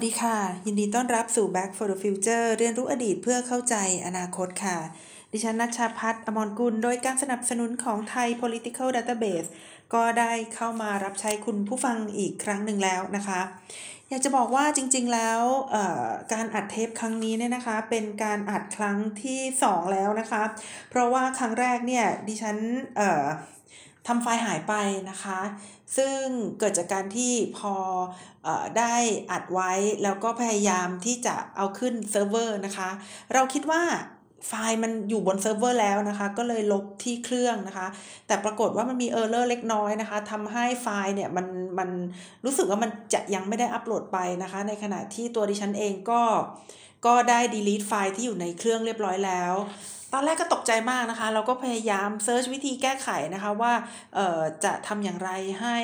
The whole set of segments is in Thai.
วัสดีค่ะ ยินดีต้อนรับสู่ Back for the Future เรียนรู้อดีตเพื่อเข้าใจอนาคตค่ะ ดิฉันนัชชาพัฒน์อมรกุล โดยการสนับสนุนของไทย Political Database ก็ได้เข้ามารับใช้คุณผู้ฟังอีกครั้งหนึ่งแล้วนะคะ อยากจะบอกว่าจริง ๆ แล้วการอัดเทปครั้งนี้เนี่ยนะคะ เป็นการอัดครั้งที่ 2 แล้วนะคะ เพราะว่าครั้งแรกเนี่ยดิฉันทำไฟล์หายไปนะคะ ซึ่งเกิดจากการที่พออได้อัดไว้แล้วก็พยายามที่จะเอาขึ้นเซิร์ฟเวอร์นะคะ เราคิดว่าไฟล์มันอยู่บนเซิร์ฟเวอร์แล้วนะคะ ก็เลยลบที่เครื่องนะคะ แต่ปรากฏว่ามันมี error เล็กน้อยนะคะทำให้ไฟล์เนี่ยมันมันรู้สึกว่ามันจะยังไม่ได้อัปโหลดไปนะคะ ในขณะที่ตัวดิฉันเองก็ก็ได้ delete ไฟล์ที่อยู่ในเครื่องเรียบร้อยแล้ว ตอนแรกก็ตกใจมากนะคะ เราก็พยายาม search วิธีแก้ไขนะคะว่าจะทำอย่างไรให้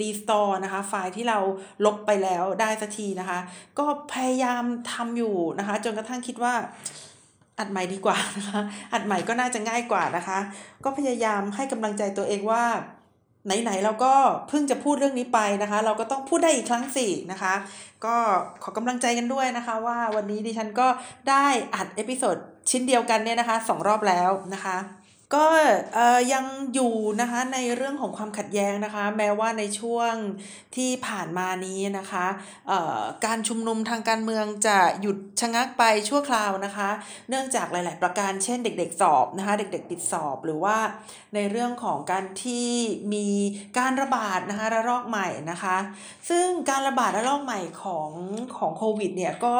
restore นะคะไฟล์ที่เราลบไปแล้วได้สักทีนะคะ ก็พยายามทำอยู่นะคะ จนกระทั่งคิดว่าอัดใหม่ดีกว่านะคะ อัดใหม่ก็น่าจะง่ายกว่านะคะ ก็พยายามให้กำลังใจตัวเองว่า ไหนๆเราก็เพิ่งจะพูดเรื่องนี้ไปนะคะ เราก็ต้องพูดได้อีกครั้งสินะคะ ก็ขอกำลังใจกันด้วยนะคะ ว่าวันนี้ดิฉันก็ได้อัด episode ชิ้นเดียวกันเนี่ยนะคะสองรอบแล้วนะคะ ก็ยังอยู่นะคะในเรื่องของความขัดแย้งนะคะ แม้ว่าในช่วงที่ผ่านมานี้นะคะการชุมนุมทางการเมืองจะหยุดชะงักไปชั่วคราวนะคะ เนื่องจากหลาย ๆ ประการเช่นเด็ก ๆ สอบนะคะ เด็กๆปิดสอบหรือว่าในเรื่องของการที่มีการระบาดนะคะระลอกใหม่นะคะ ซึ่งการระบาดระลอกใหม่ของของโควิดเนี่ยก็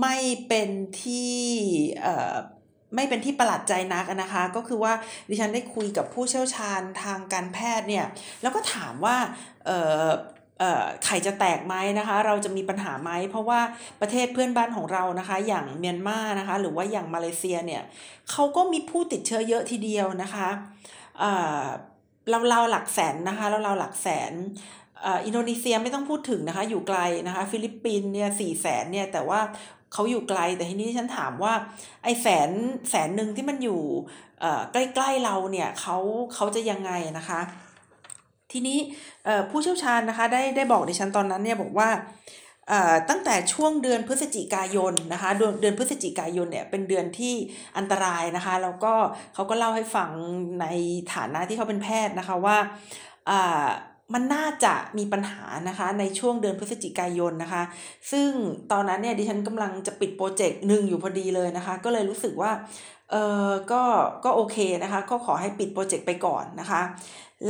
ไม่เป็นที่ ไม่เป็นที่ประหลาดใจนักนะคะ ก็คือว่าดิฉันได้คุยกับผู้เชี่ยวชาญทางการแพทย์เนี่ยแล้วก็ถามว่าเออไข่จะแตกไหมนะคะ เราจะมีปัญหาไหมเพราะว่าประเทศเพื่อนบ้านของเรานะคะ อย่างเมียนมานะคะ หรือว่าอย่างมาเลเซียเนี่ยเขาก็มีผู้ติดเชื้อเยอะทีเดียวนะคะเราเราหลักแสนนะคะเราเราหลักแสนอินโดนีเซียไม่ต้องพูดถึงนะคะ อยู่ไกลนะคะ ฟิลิปปินส์เนี่ยสี่แสนเนี่ยแต่ว่า เขาอยู่ไกลแต่ทีนี้ฉันถามว่าไอ้แสนแสนหนึ่งที่มันอยู่ใกล้ๆเราเนี่ยเขาเขาจะยังไงนะคะ ทีนี้ผู้เชี่ยวชาญนะคะได้ได้บอกดิฉันตอนนั้นเนี่ยบอกว่าตั้งแต่ช่วงเดือนพฤศจิกายนนะคะเดือนเดือนพฤศจิกายนเนี่ยเป็นเดือนที่อันตรายนะคะแล้วก็เขาก็เล่าให้ฟังในฐานะที่เขาเป็นแพทย์นะคะว่า มันน่าจะมีปัญหานะคะในช่วงเดือนพฤศจิกายนนะคะ ซึ่งตอนนั้นเนี่ยดิฉันกำลังจะปิดโปรเจกต์หนึ่งอยู่พอดีเลยนะคะ ก็เลยรู้สึกว่าเออก็ก็โอเคนะคะ ก็ขอให้ปิดโปรเจกต์ไปก่อนนะคะ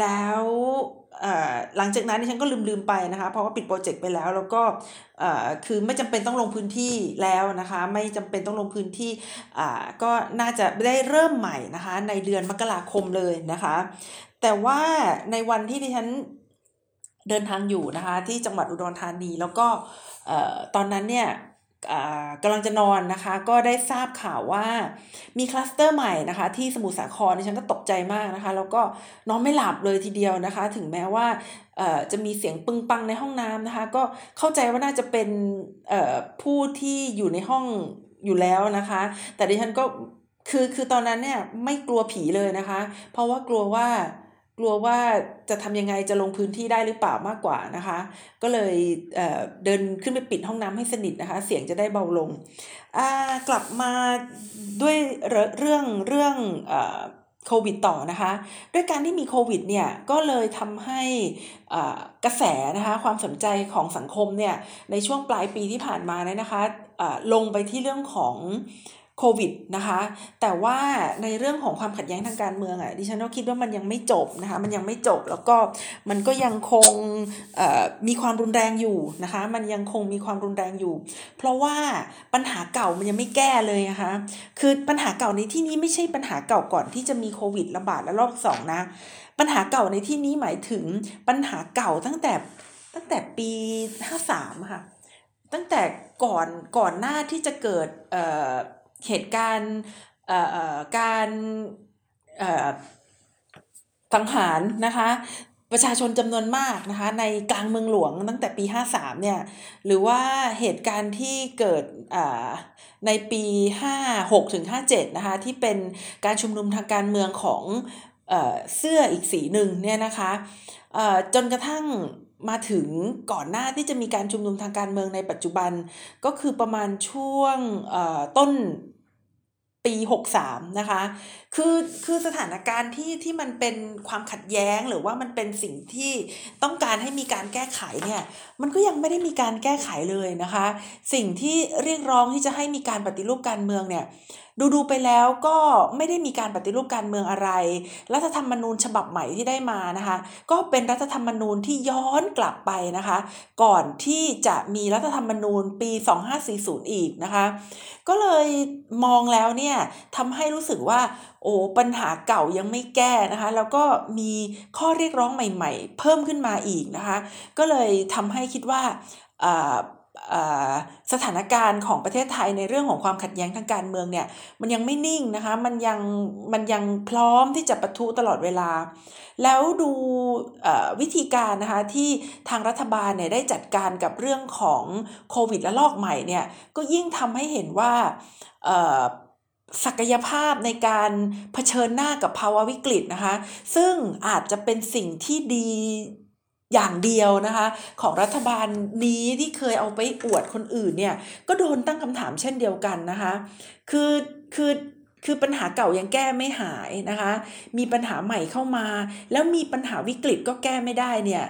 แล้วหลังจากนั้นดิฉันก็ลืมลืมไปนะคะ เพราะว่าปิดโปรเจกต์ไปแล้ว แล้วก็คือไม่จำเป็นต้องลงพื้นที่แล้วนะคะ ไม่จำเป็นต้องลงพื้นที่ก็น่าจะได้เริ่มใหม่นะคะ ในเดือนมกราคมเลยนะคะ แต่ว่าในวันที่ดิฉัน เดินทางอยู่นะคะที่จังหวัดอุดรธานี แล้วก็ตอนนั้นเนี่ยกำลังจะนอนนะคะ ก็ได้ทราบข่าวว่ามีคลัสเตอร์ใหม่นะคะ ที่สมุทรสาครฉันก็ตกใจมากนะคะ แล้วก็นอนไม่หลับเลยทีเดียวนะคะ ถึงแม้ว่าจะมีเสียงปึงปังในห้องน้ำนะคะ ก็เข้าใจว่าน่าจะเป็นผู้ที่อยู่ในห้องอยู่แล้วนะคะ แต่ดิฉันก็คือคือตอนนั้นเนี่ยไม่กลัวผีเลยนะคะ เพราะว่ากลัวว่า กลัวว่าจะทำยังไงจะลงพื้นที่ได้หรือเปล่ามากกว่านะคะ ก็เลยเเดินขึ้นไปปิดห้องน้ำให้สนิทนะคะ เสียงจะได้เบาลง กลับมาด้วยเรื่องเรื่องโควิดต่อนะคะ ด้วยการที่มีโควิดเนี่ยก็เลยทำให้กระแสนะคะความสนใจของสังคมเนี่ยในช่วงปลายปีที่ผ่านมาเนี่ยนะคะลงไปที่เรื่องของ โควิดนะคะ แต่ว่าในเรื่องของความขัดแย้งทางการเมืองอะดิฉันก็คิดว่ามันยังไม่จบนะคะ มันยังไม่จบแล้วก็มันก็ยังคงมีความรุนแรงอยู่นะคะ มันยังคงมีความรุนแรงอยู่ เพราะว่าปัญหาเก่ามันยังไม่แก้เลยนะคะ คือปัญหาเก่าในที่นี้ไม่ใช่ปัญหาเก่าก่อนที่จะมีโควิดระบาดและรอบสองนะ ปัญหาเก่าในที่นี้หมายถึงปัญหาเก่าตั้งแต่ตั้งแต่ปีห้าสามค่ะ ตั้งแต่ก่อนก่อนหน้าที่จะเกิดเเหตุการณ์การสังหารนะคะประชาชนจำนวนมากนะคะในกลางเมืองหลวงตั้งแต่ปี 53 เนี่ยหรือว่าเหตุการณ์ที่เกิดในปี 56 ถึง 57 นะคะที่เป็นการชุมนุมทางการเมืองของเสื้ออีกสีหนึ่งเนี่ยนะคะจนกระทั่งมาถึงก่อนหน้าที่จะมีการชุมนุมทางการเมืองในปัจจุบัน ก็คือประมาณช่วงต้น ปี63นะคะ คือคือสถานการณ์ที่ที่มันเป็นความขัดแย้งหรือว่ามันเป็นสิ่งที่ต้องการให้มีการแก้ไขเนี่ย มันก็ยังไม่ได้มีการแก้ไขเลยนะคะ สิ่งที่เรียกร้องที่จะให้มีการปฏิรูปการเมืองเนี่ยดูดูไปแล้วก็ไม่ได้มีการปฏิรูปการเมืองอะไร รัฐธรรมนูญฉบับใหม่ที่ได้มานะคะ ก็เป็นรัฐธรรมนูญที่ย้อนกลับไปนะคะ ก่อนที่จะมีรัฐธรรมนูญปี 2540 อีกนะคะ ก็เลยมองแล้วเนี่ยทำให้รู้สึกว่าโอ้ปัญหาเก่ายังไม่แก้นะคะ แล้วก็มีข้อเรียกร้องใหม่ ๆ เพิ่มขึ้นมาอีกนะคะ ก็เลยทำให้คิดว่า สถานการณ์ของประเทศไทยในเรื่องของความขัดแย้งทางการเมืองเนี่ยมันยังไม่นิ่งนะคะมันยังมันยังพร้อมที่จะปะทุตลอดเวลา แล้วดูวิธีการนะคะที่ทางรัฐบาลเนี่ยได้จัดการกับเรื่องของโควิดและลอกใหม่เนี่ยก็ยิ่งทำให้เห็นว่าศักยภาพในการเผชิญหน้ากับภาวะวิกฤตนะคะ ซึ่งอาจจะเป็นสิ่งที่ดี อย่างเดียวนะคะ ของรัฐบาลนี้ที่เคยเอาไปอวดคนอื่นเนี่ยก็โดนตั้งคำถามเช่นเดียวกันนะคะ คือคือคือปัญหาเก่ายังแก้ไม่หายนะคะ มีปัญหาใหม่เข้ามา แล้วมีปัญหาวิกฤตก็แก้ไม่ได้เนี่ย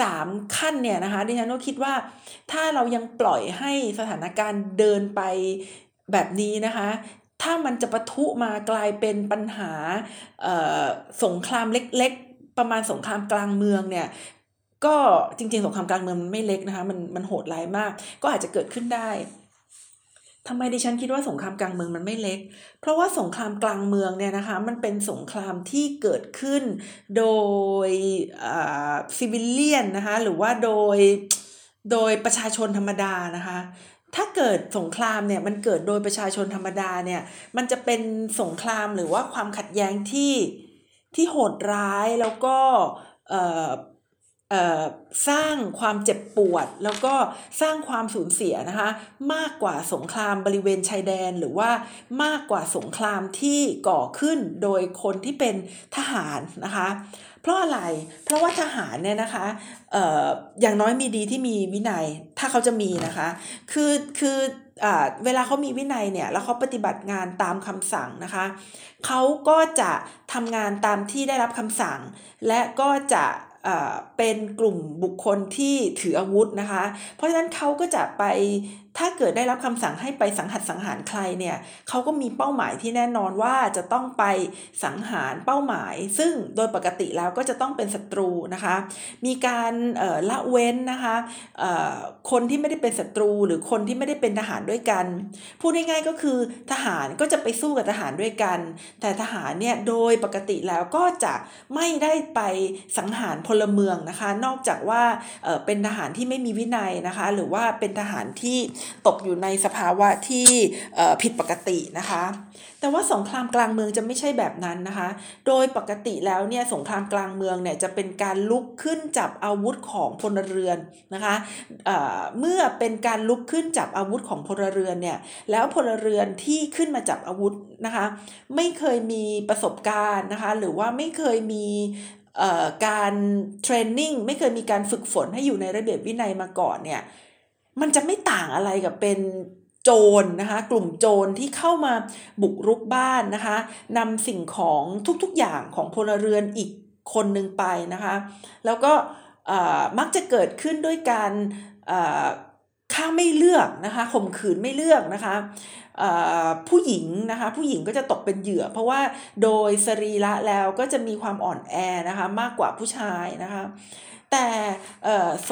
สามขั้นเนี่ยนะคะดิฉันก็คิดว่า ถ้าเรายังปล่อยให้สถานการณ์เดินไปแบบนี้นะคะ ถ้ามันจะปะทุมากลายเป็นปัญหาสงครามเล็กๆ ประมาณสงครามกลางเมืองเนี่ย ก็จริงๆสงครามกลางเมืองมันไม่เล็กนะคะมันมันโหดร้ายมาก ก็อาจจะเกิดขึ้นได้ทำไมดิฉันคิดว่าสงครามกลางเมืองมันไม่เล็ก เพราะว่าสงครามกลางเมืองเนี่ยนะคะมันเป็นสงครามที่เกิดขึ้นโดยซิวิลเลียนนะคะหรือว่าโดยโดยประชาชนธรรมดานะคะถ้าเกิดสงครามเนี่ยมันเกิดโดยประชาชนธรรมดาเนี่ยมันจะเป็นสงครามหรือว่าความขัดแย้งที่ที่โหดร้ายแล้วก็ สร้างความเจ็บปวด แล้วก็สร้างความสูญเสียนะคะมากกว่าสงครามบริเวณชายแดนหรือว่ามากกว่าสงครามที่ก่อขึ้นโดยคนที่เป็นทหารนะคะเพราะอะไร เพราะว่าทหารเนี่ยนะคะอออย่างน้อยมีดีที่มีวินัย ถ้าเขาจะมีนะคะ คือ คือเวลาเขามีวินัยเนี่ย แล้วเขาปฏิบัติงานตามคำสั่งนะคะ เขาก็จะทำงานตามที่ได้รับคำสั่ง และก็จะ เป็นกลุ่มบุคคลที่ถืออาวุธนะคะ เพราะฉะนั้นเขาก็จะไป ถ้าเกิดได้รับคำสั่งให้ไปสังหัดสังหารใครเนี่ยเขาก็มีเป้าหมายที่แน่นอนว่าจะต้องไปสังหารเป้าหมาย ซึ่งโดยปกติแล้วก็จะต้องเป็นศัตรูนะคะ มีการละเว้นนะคะคนที่ไม่ได้เป็นศัตรูหรือคนที่ไม่ได้เป็นทหารด้วยกัน พูดง่ายๆก็คือทหารก็จะไปสู้กับทหารด้วยกัน แต่ทหารเนี่ยโดยปกติแล้วก็จะไม่ได้ไปสังหารพลเมืองนะคะ นอกจากว่าเป็นทหารที่ไม่มีวินัยนะคะ หรือว่าเป็นทหารที่ตกอยู่ในสภาวะที่ผิดปกตินะคะ แต่ว่าสงครามกลางเมืองจะไม่ใช่แบบนั้นนะคะ โดยปกติแล้วเนี่ยสงครามกลางเมืองเนี่ยจะเป็นการลุกขึ้นจับอาวุธของพลเรือนนะคะเเมื่อเป็นการลุกขึ้นจับอาวุธของพลเรือนเนี่ยแล้วพลเรือนที่ขึ้นมาจับอาวุธนะคะไม่เคยมีประสบการณ์นะคะหรือว่าไม่เคยมีการเทรนนิ่งไม่เคยมีการฝึกฝนให้อยู่ในระเบียบวินัยมาก่อนเนี่ย มันจะไม่ต่างอะไรกับเป็นโจรนะคะ กลุ่มโจรที่เข้ามาบุกรุกบ้านนะคะนำสิ่งของทุกๆอย่างของพลเรือนอีกคนหนึ่งไปนะคะ แล้วก็มักจะเกิดขึ้นด้วยการฆ่าไม่เลือกนะคะข่มขืนไม่เลือกนะคะผู้หญิงนะคะผู้หญิงก็จะตกเป็นเหยื่อ เพราะว่าโดยสรีระแล้วก็จะมีความอ่อนแอนะคะมากกว่าผู้ชายนะคะ แต่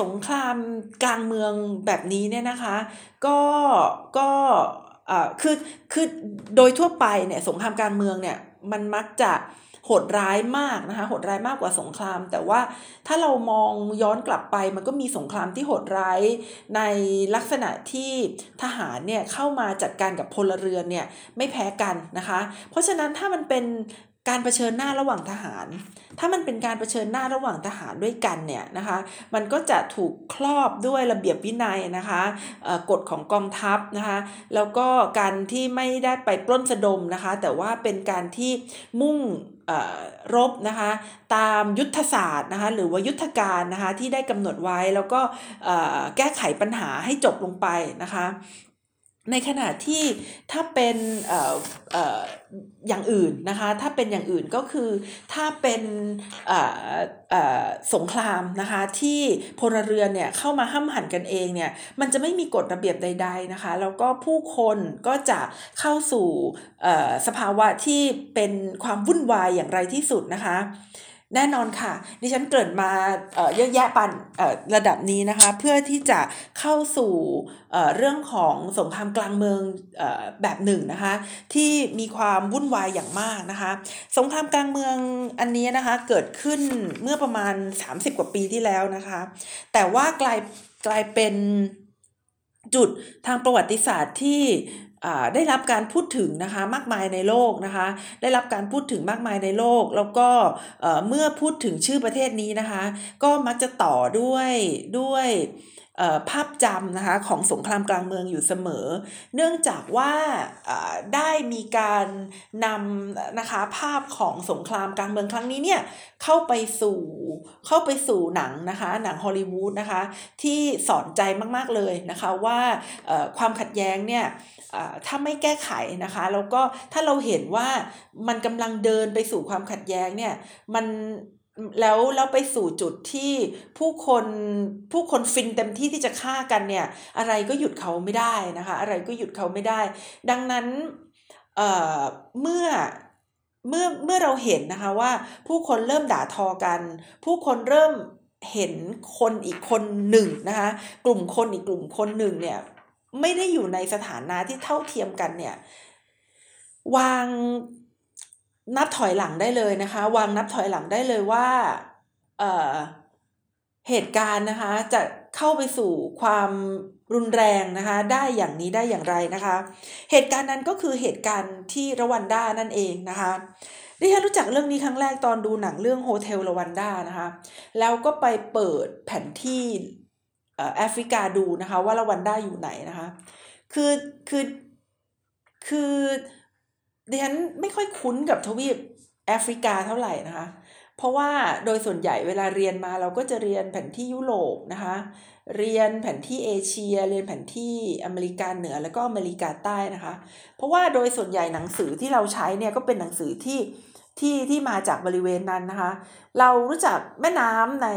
สงครามกลางเมืองแบบนี้เนี่ยนะคะก็ก็คือคือโดยทั่วไปเนี่ยสงครามกลางเมืองเนี่ยมันมักจะโหดร้ายมากนะคะโหดร้ายมากกว่าสงคราม แต่ว่าถ้าเรามองย้อนกลับไปมันก็มีสงครามที่โหดร้ายในลักษณะที่ทหารเนี่ยเข้ามาจัดการกับพลเรือนเนี่ยไม่แพ้กันนะคะ เพราะฉะนั้นถ้ามันเป็น การเผชิญหน้าระหว่างทหาร ถ้ามันเป็นการเผชิญหน้าระหว่างทหารด้วยกันเนี่ยนะคะ มันก็จะถูกครอบด้วยระเบียบวินัยนะคะกฎของกองทัพนะคะ แล้วก็การที่ไม่ได้ไปปล้นสะดมนะคะ แต่ว่าเป็นการที่มุ่งรบนะคะตามยุทธศาสตร์นะคะหรือว่ายุทธการนะคะที่ได้กำหนดไว้แล้วก็แก้ไขปัญหาให้จบลงไปนะคะ ในขณะที่ถ้าเป็นอออย่างอื่นนะคะ ถ้าเป็นอย่างอื่นก็คือถ้าเป็นสงครามนะคะที่พลเรือนเนี่ยเข้ามาห้ามหันกันเองเนี่ยมันจะไม่มีกฎระเบียบใด ๆนะคะ แล้วก็ผู้คนก็จะเข้าสู่สภาวะที่เป็นความวุ่นวายอย่างไรที่สุดนะคะ แน่นอนค่ะ ดิฉันเกิดมาเยอะแยะปันระดับนี้นะคะ เพื่อที่จะเข้าสู่เรื่องของสงครามกลางเมืองแบบหนึ่งนะคะ ที่มีความวุ่นวายอย่างมากนะคะ สงครามกลางเมืองอันนี้นะคะเกิดขึ้นเมื่อประมาณ 30 กว่าปีที่แล้วนะคะ แต่ว่ากลายกลายเป็นจุดทางประวัติศาสตร์ที่ ได้รับการพูดถึงนะคะมากมายในโลกนะคะ ได้รับการพูดถึงมากมายในโลก แล้วก็เมื่อพูดถึงชื่อประเทศนี้นะคะ ก็มักจะต่อด้วยด้วย ภาพจำนะคะของสงครามกลางเมืองอยู่เสมอ เนื่องจากว่าได้มีการนำนะคะภาพของสงครามกลางเมืองครั้งนี้เนี่ยเข้าไปสู่เข้าไปสู่หนังนะคะหนังฮอลลีวูดนะคะที่สอนใจมากๆเลยนะคะว่าความขัดแย้งเนี่ยถ้าไม่แก้ไขนะคะแล้วก็ถ้าเราเห็นว่ามันกำลังเดินไปสู่ความขัดแย้งเนี่ยมัน แล้วแล้วไปสู่จุดที่ผู้คนผู้คนฟินเต็มที่ที่จะฆ่ากันเนี่ย อะไรก็หยุดเขาไม่ได้นะคะ อะไรก็หยุดเขาไม่ได้ ดังนั้นเเมื่อเมื่อเมื่อเราเห็นนะคะว่าผู้คนเริ่มด่าทอกัน ผู้คนเริ่มเห็นคนอีกคนหนึ่งนะคะ กลุ่มคนอีกกลุ่มคนหนึ่งเนี่ย ไม่ได้อยู่ในสถานะที่เท่าเทียมกันเนี่ย วาง นับถอยหลังได้เลยนะคะ วางนับถอยหลังได้เลยว่าเเหตุการณ์นะคะจะเข้าไปสู่ความรุนแรงนะคะ ได้อย่างนี้ได้อย่างไรนะคะ เหตุการณ์นั้นก็คือเหตุการณ์ที่รวันด้านั่นเองนะคะดิฉันรู้จักเรื่องนี้ครั้งแรกตอนดูหนังเรื่องโฮเทลรวันด้านะคะ แล้วก็ไปเปิดแผนที่แอฟริกาดูนะคะ ว่าละวันด้าอยู่ไหนนะคะ คือคือคือ ดิฉันไม่ค่อยคุ้นกับทวีปแอฟริกาเท่าไหร่นะคะ เพราะว่าโดยส่วนใหญ่เวลาเรียนมาเราก็จะเรียนแผนที่ยุโรปนะคะ เรียนแผนที่เอเชีย เรียนแผนที่อเมริกาเหนือแล้วก็อเมริกาใต้นะคะ เพราะว่าโดยส่วนใหญ่หนังสือที่เราใช้เนี่ยก็เป็นหนังสือที่ที่ที่มาจากบริเวณนั้นนะคะ เรารู้จักแม่น้ำใน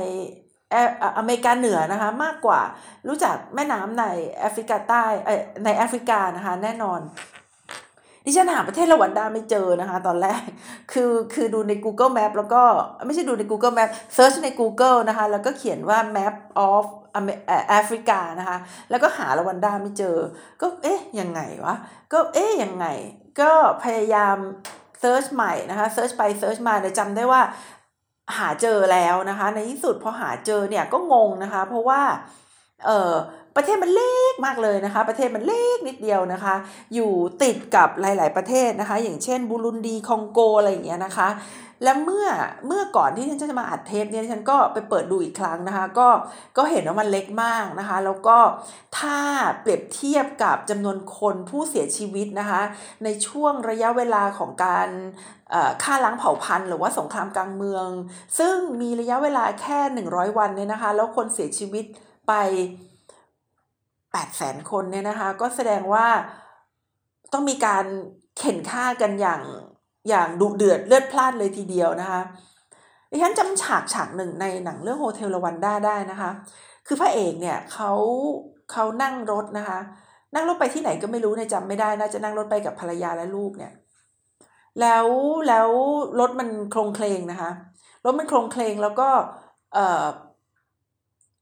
อเมริกาเหนือนะคะมากกว่ารู้จักแม่น้ำในแอฟริกาใต้ในแอฟริกานะคะแน่นอน ดิฉันหาประเทศละวันดาไม่เจอนะคะ ตอนแรก คือคือดูใน Google Map แล้วก็ไม่ใช่ดูใน Google Map Search ใน Google นะคะ แล้วก็เขียนว่า Map of แอฟริกานะคะ แล้วก็หาละวันดาไม่เจอ ก็เอ๊ะยังไงวะ ก็เอ๊ะยังไง ก็พยายาม search ใหม่นะคะ search ไป search มาเนี่ยจำได้ว่าหาเจอแล้วนะคะ ในที่สุดพอหาเจอเนี่ยก็งงนะคะ เพราะว่าเออ ประเทศมันเล็กมากเลยนะคะ ประเทศมันเล็กนิดเดียวนะคะ อยู่ติดกับหลาย ๆ ประเทศนะคะ อย่างเช่นบูรุนดีคองโกอะไรอย่างเงี้ยนะคะ และเมื่อเมื่อก่อนที่ฉันจะมาอัดเทปเนี่ยฉันก็ไปเปิดดูอีกครั้งนะคะ ก็ก็เห็นว่ามันเล็กมากนะคะ แล้วก็ถ้าเปรียบเทียบกับจำนวนคนผู้เสียชีวิตนะคะ ในช่วงระยะเวลาของการฆ่าล้างเผ่าพันธุ์หรือว่าสงครามกลางเมือง ซึ่งมีระยะเวลาแค่ 100 วันเนี่ยนะคะ แล้วคนเสียชีวิตไป 8แสนคนเนี่ยนะคะ ก็แสดงว่าต้องมีการเข็นฆ่ากันอย่างอย่างดุเดือดเลือดพล่านเลยทีเดียวนะคะดิฉันจำฉากฉากหนึ่งในหนังเรื่องโฮเทลลวันด้าได้นะคะ คือพระเอกเนี่ยเขาเขานั่งรถนะคะ นั่งรถไปที่ไหนก็ไม่รู้เนี่ยจำไม่ได้น่าจะนั่งรถไปกับภรรยาและลูกเนี่ย แล้วแล้วรถมันโครงเคลงนะคะ รถมันโครงเคลงแล้วก็เอ่อ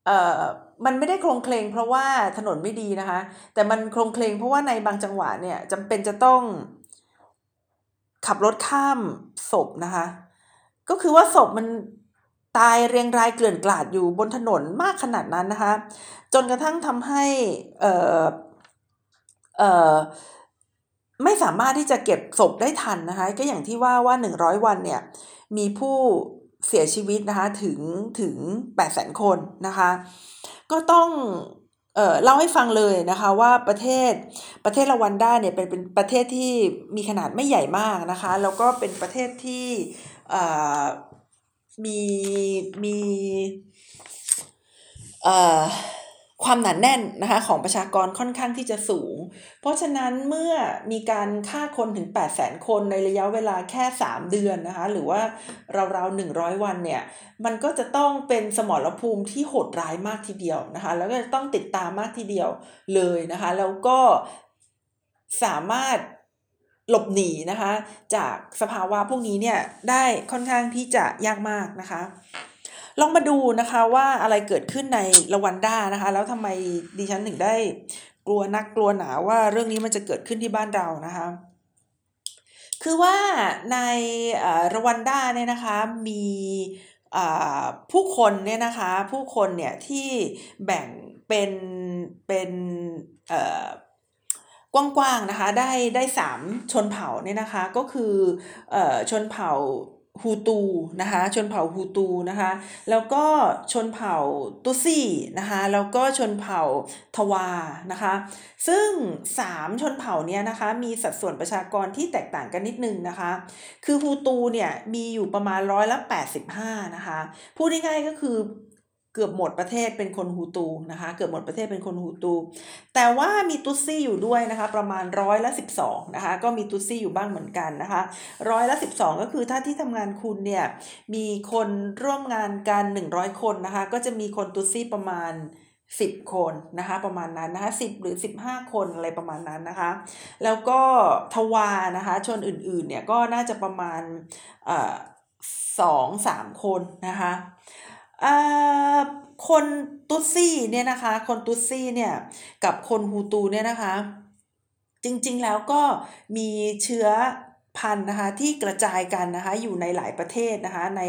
เอ่อ มันไม่ได้โครงเคลงเพราะว่าถนนไม่ดีนะคะ แต่มันโครงเคลงเพราะว่าในบางจังหวะเนี่ยจำเป็นจะต้องขับรถข้ามศพนะคะ ก็คือว่าศพมันตายเรียงรายเกลื่อนกลาดอยู่บนถนนมากขนาดนั้นนะคะ จนกระทั่งทำให้เอ่อเอ่อไม่สามารถที่จะเก็บศพได้ทันนะคะ ก็อย่างที่ว่าว่า 100 วันเนี่ยมีผู้ เสียชีวิตนะคะถึงถึง8 0 0 0 0คนนะคะ ก็ต้องเอ่อเล่าให้ฟังเลยนะคะว่าประเทศประเทศรวันด้าเนี่ยเป็นเป็นประเทศที่มีขนาดไม่ใหญ่มากนะคะแล้วก็เป็นประเทศที่เอ่อมีมีเอ่อ ความหนาแน่นนะคะของประชากรค่อนข้างที่จะสูง เพราะฉะนั้นเมื่อมีการฆ่าคนถึง 8 0 0 0 0 0คนในระยะเวลาแค่ 3 เดือนนะคะหรือว่าราวๆ 100 วันเนี่ยมันก็จะต้องเป็นสมรภูมิที่โหดร้ายมากทีเดียวนะคะแล้วก็จะต้องติดตามมากทีเดียวเลยนะคะแล้วก็สามารถหลบหนีนะคะ จากสภาวะพวกนี้เนี่ยได้ค่อนข้างที่จะยากมากนะคะ ลองมาดูนะคะว่าอะไรเกิดขึ้นในรวันด้านะคะ แล้วทำไมดิฉันถึงได้กลัวนักกลัวหนาว่าเรื่องนี้มันจะเกิดขึ้นที่บ้านเรานะคะคือว่าในรวันด้าเนี่ยนะคะมีผู้คนเนี่ยนะคะผู้คนเนี่ยที่แบ่งเป็นเป็นกว้างๆนะคะได้ได้สามชนเผ่าเนี่ยนะคะก็คืออชนเผ่า ฮูตูนะคะชนเผ่าฮูตูนะคะแล้วก็ชนเผ่าตุซี่นะคะแล้วก็ชนเผ่าทวานะคะซึ่ง 3 ชนเผ่านี้นะคะมีสัดส่วนประชากรที่แตกต่างกันนิดนึงนะคะคือฮูตูเนี่ยมีอยู่ประมาณร้อยละ85นะคะพูดง่ายๆก็คือ เกือบหมดประเทศเป็นคนฮูตูนะคะ เกือบหมดประเทศเป็นคนฮูตู แต่ว่ามีตุซี่อยู่ด้วยนะคะ ประมาณร้อยละสิบสองนะคะ ก็มีตุซี่อยู่บ้างเหมือนกันนะคะร้อยละสิบสองก็คือถ้าที่ทำงานคุณเนี่ยมีคนร่วมงานกันหนึ่งร้อยคนนะคะ ก็จะมีคนตุซี่ประมาณสิบคนนะคะประมาณนั้นนะคะสิบหรือสิบห้าคนอะไรประมาณนั้นนะคะ แล้วก็ทวานะคะชนอื่นๆเนี่ยก็น่าจะประมาณสองสามคนนะคะ คนตุซี่เนี่ยนะคะ คนตุซี่เนี่ยกับคนฮูตูเนี่ยนะคะ จริงๆแล้วก็มีเชื้อพันธุ์นะคะที่กระจายกันนะคะอยู่ในหลายประเทศนะคะใน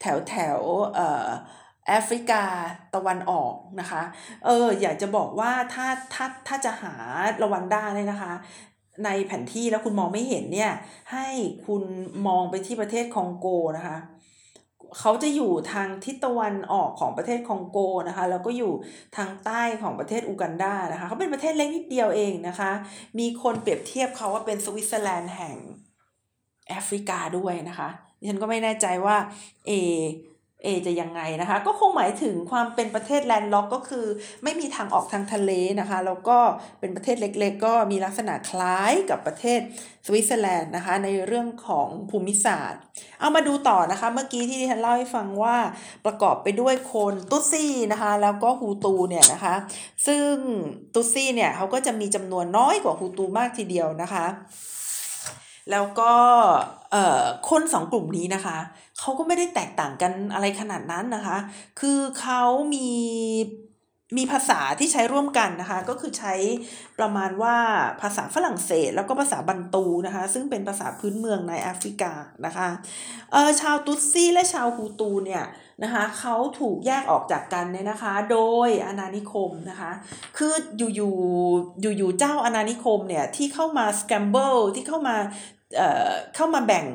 แถวแถวเอ่อแอฟริกาตะวันออกนะคะเอออยากจะบอกว่าถ้าถ้าถ้าจะหาระวันด้าเนี่ยนะคะ ในแผนที่แล้วคุณมองไม่เห็นเนี่ยให้คุณมองไปที่ประเทศคองโกนะคะ เขาจะอยู่ทางทิศตะวันออกของประเทศคองโกนะคะแล้วก็อยู่ทางใต้ของประเทศอูกันดานะคะเขาเป็นประเทศเล็กนิดเดียวเองนะคะ มีคนเปรียบเทียบเขาว่าเป็นสวิตเซอร์แลนด์แห่งแอฟริกาด้วยนะคะฉันก็ไม่แน่ใจว่าเอ เอจะยังไงนะคะ ก็คงหมายถึงความเป็นประเทศ landlock ก็คือ ไม่มีทางออกทางทะเลนะคะ แล้วก็เป็นประเทศเล็กๆ ก็มีลักษณะคล้ายกับประเทศสวิตเซอร์แลนด์นะคะ ในเรื่องของภูมิศาสตร์ เอามาดูต่อนะคะ เมื่อกี้ที่ที่ฉันเล่าให้ฟังว่าประกอบไปด้วยคนตุซี่นะคะ แล้วก็ฮูตูเนี่ยนะคะ ซึ่งตุซี่เนี่ยเขาก็จะมีจำนวนน้อยกว่าฮูตูมากทีเดียวนะคะ แล้วก็คนสองกลุ่มนี้นะคะเขาก็ไม่ได้แตกต่างกันอะไรขนาดนั้นนะคะ คือเขามีมีภาษาที่ใช้ร่วมกันนะคะ ก็คือใช้ประมาณว่าภาษาฝรั่งเศส แล้วก็ภาษาบันตูนะคะ ซึ่งเป็นภาษาพื้นเมืองในแอฟริกานะคะเออชาวตุตซี่และชาวฮูตูเนี่ย นะคะเขาถูกแยกออกจากกันเนี่ยนะคะ โดยอาณานิคมนะคะ คืออยู่อยู่อยู่อยู่เจ้าอาณานิคมเนี่ยที่เข้ามาสแกมเบิลที่เข้ามาเอ่อเข้ามาแบ่ง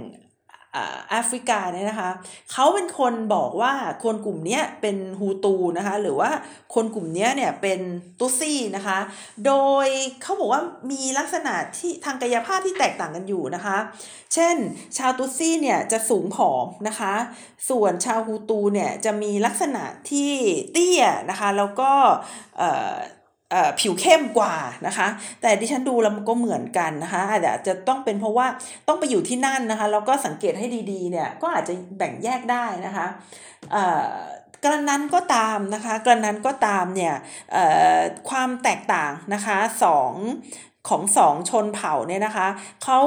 แอฟริกาเนี่ยนะคะเขาเป็นคนบอกว่าคนกลุ่มนี้เป็นฮูตูนะคะหรือว่าคนกลุ่มนี้เนี่ยเป็นตุซี่นะคะ โดยเขาบอกว่ามีลักษณะที่ทางกายภาพที่แตกต่างกันอยู่นะคะ เช่น ชาวตุซี่เนี่ยจะสูงผอมนะคะ ส่วนชาวฮูตูเนี่ยจะมีลักษณะที่เตี้ยนะคะแล้วก็ ผิวเข้มกว่านะคะ แต่ดิฉันดูแล้วมันก็เหมือนกันนะคะอาจจะต้องเป็นเพราะว่าต้องไปอยู่ที่นั่นนะคะแล้วก็สังเกตให้ดีๆเนี่ยก็อาจจะแบ่งแยกได้นะคะกระนั้นก็ตามนะคะกระนั้นก็ตามเนี่ยความแตกต่างนะคะสองของสองชนเผ่าเนี่ยนะคะเขา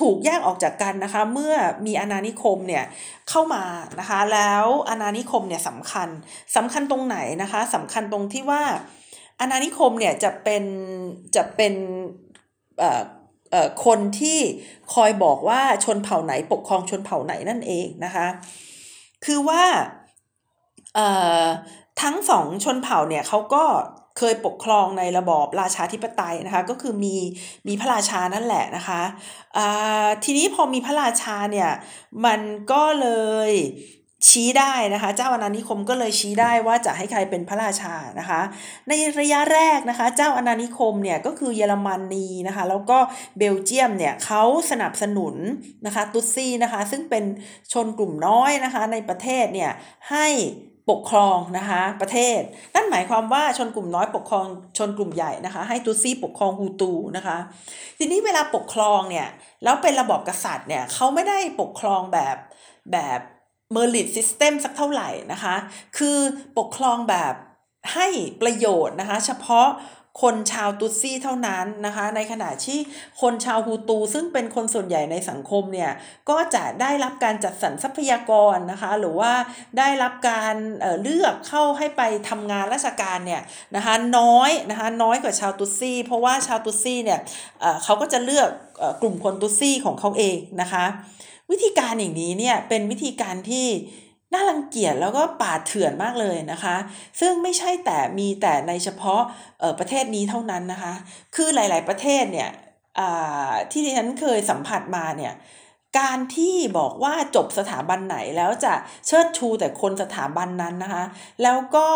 ถูกแยกออกจากกันนะคะเมื่อมีอาณานิคมเนี่ยเข้ามานะคะแล้วอาณานิคมเนี่ยสำคัญสำคัญตรงไหนนะคะสำคัญตรงที่ว่า อาณานิคมเนี่ยจะเป็นจะเป็นคนที่คอยบอกว่าชนเผ่าไหนปกครองชนเผ่าไหนนั่นเองนะคะ คือว่าทั้งสองชนเผ่าเนี่ยเขาก็เคยปกครองในระบอบราชาธิปไตยนะคะ ก็คือมีมีพระราชานั่นแหละนะคะทีนี้พอมีพระราชาเนี่ยมันก็เลย ชี้ได้นะคะ เจ้าอาณานิคมก็เลยชี้ได้ว่าจะให้ใครเป็นพระราชานะคะ ในระยะแรกนะคะ เจ้าอาณานิคมเนี่ยก็คือเยอรมนีนะคะ แล้วก็เบลเจียมเนี่ยเขาสนับสนุนนะคะตุซี่นะคะ ซึ่งเป็นชนกลุ่มน้อยนะคะ ในประเทศเนี่ยให้ปกครองนะคะประเทศ นั่นหมายความว่าชนกลุ่มน้อยปกครองชนกลุ่มใหญ่นะคะ ให้ตุซี่ปกครองฮูตูนะคะ ทีนี้เวลาปกครองเนี่ยแล้วเป็นระบอบกษัตริย์เนี่ยเขาไม่ได้ปกครองแบบแบบ merit system สักเท่าไหร่นะคะ คือปกครองแบบให้ประโยชน์นะคะ เฉพาะคนชาวตุซี่เท่านั้นนะคะ ในขณะที่คนชาวฮูตู ซึ่งเป็นคนส่วนใหญ่ในสังคมเนี่ยก็จะได้รับการจัดสรรทรัพยากรนะคะ หรือว่าได้รับการเลือกเข้าให้ไปทำงานราชการเนี่ยนะคะน้อยนะคะน้อยกว่าชาวตุซี่ เพราะว่าชาวตุซี่เนี่ยเขาก็จะเลือกกลุ่มคนตุซี่ของเขาเองนะคะ วิธีการอย่างนี้เนี่ยเป็นวิธีการที่น่ารังเกียจแล้วก็ป่าเถื่อนมากเลยนะคะ ซึ่งไม่ใช่แต่มีแต่ในเฉพาะประเทศนี้เท่านั้นนะคะ คือหลาย ๆ ประเทศเนี่ยที่ฉันเคยสัมผัสมาเนี่ย การที่บอกว่าจบสถาบันไหนแล้วจะเชิดชูแต่คนสถาบันนั้นนะคะ แล้วก็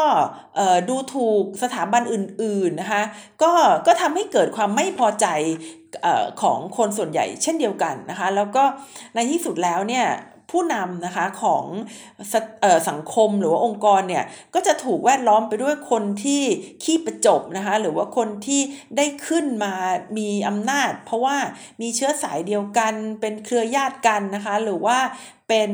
ดูถูกสถาบันอื่นๆนะคะก็ก็ทำให้เกิดความไม่พอใจของคนส่วนใหญ่เช่นเดียวกันนะคะ แล้วก็ในที่สุดแล้วเนี่ย ผู้นำนะคะของสังคมหรือว่าองค์กรเนี่ยก็จะถูกแวดล้อมไปด้วยคนที่ขี้ประจบนะคะหรือว่าคนที่ได้ขึ้นมามีอำนาจ เพราะว่ามีเชื้อสายเดียวกันเป็นเครือญาติกันนะคะหรือว่าเป็น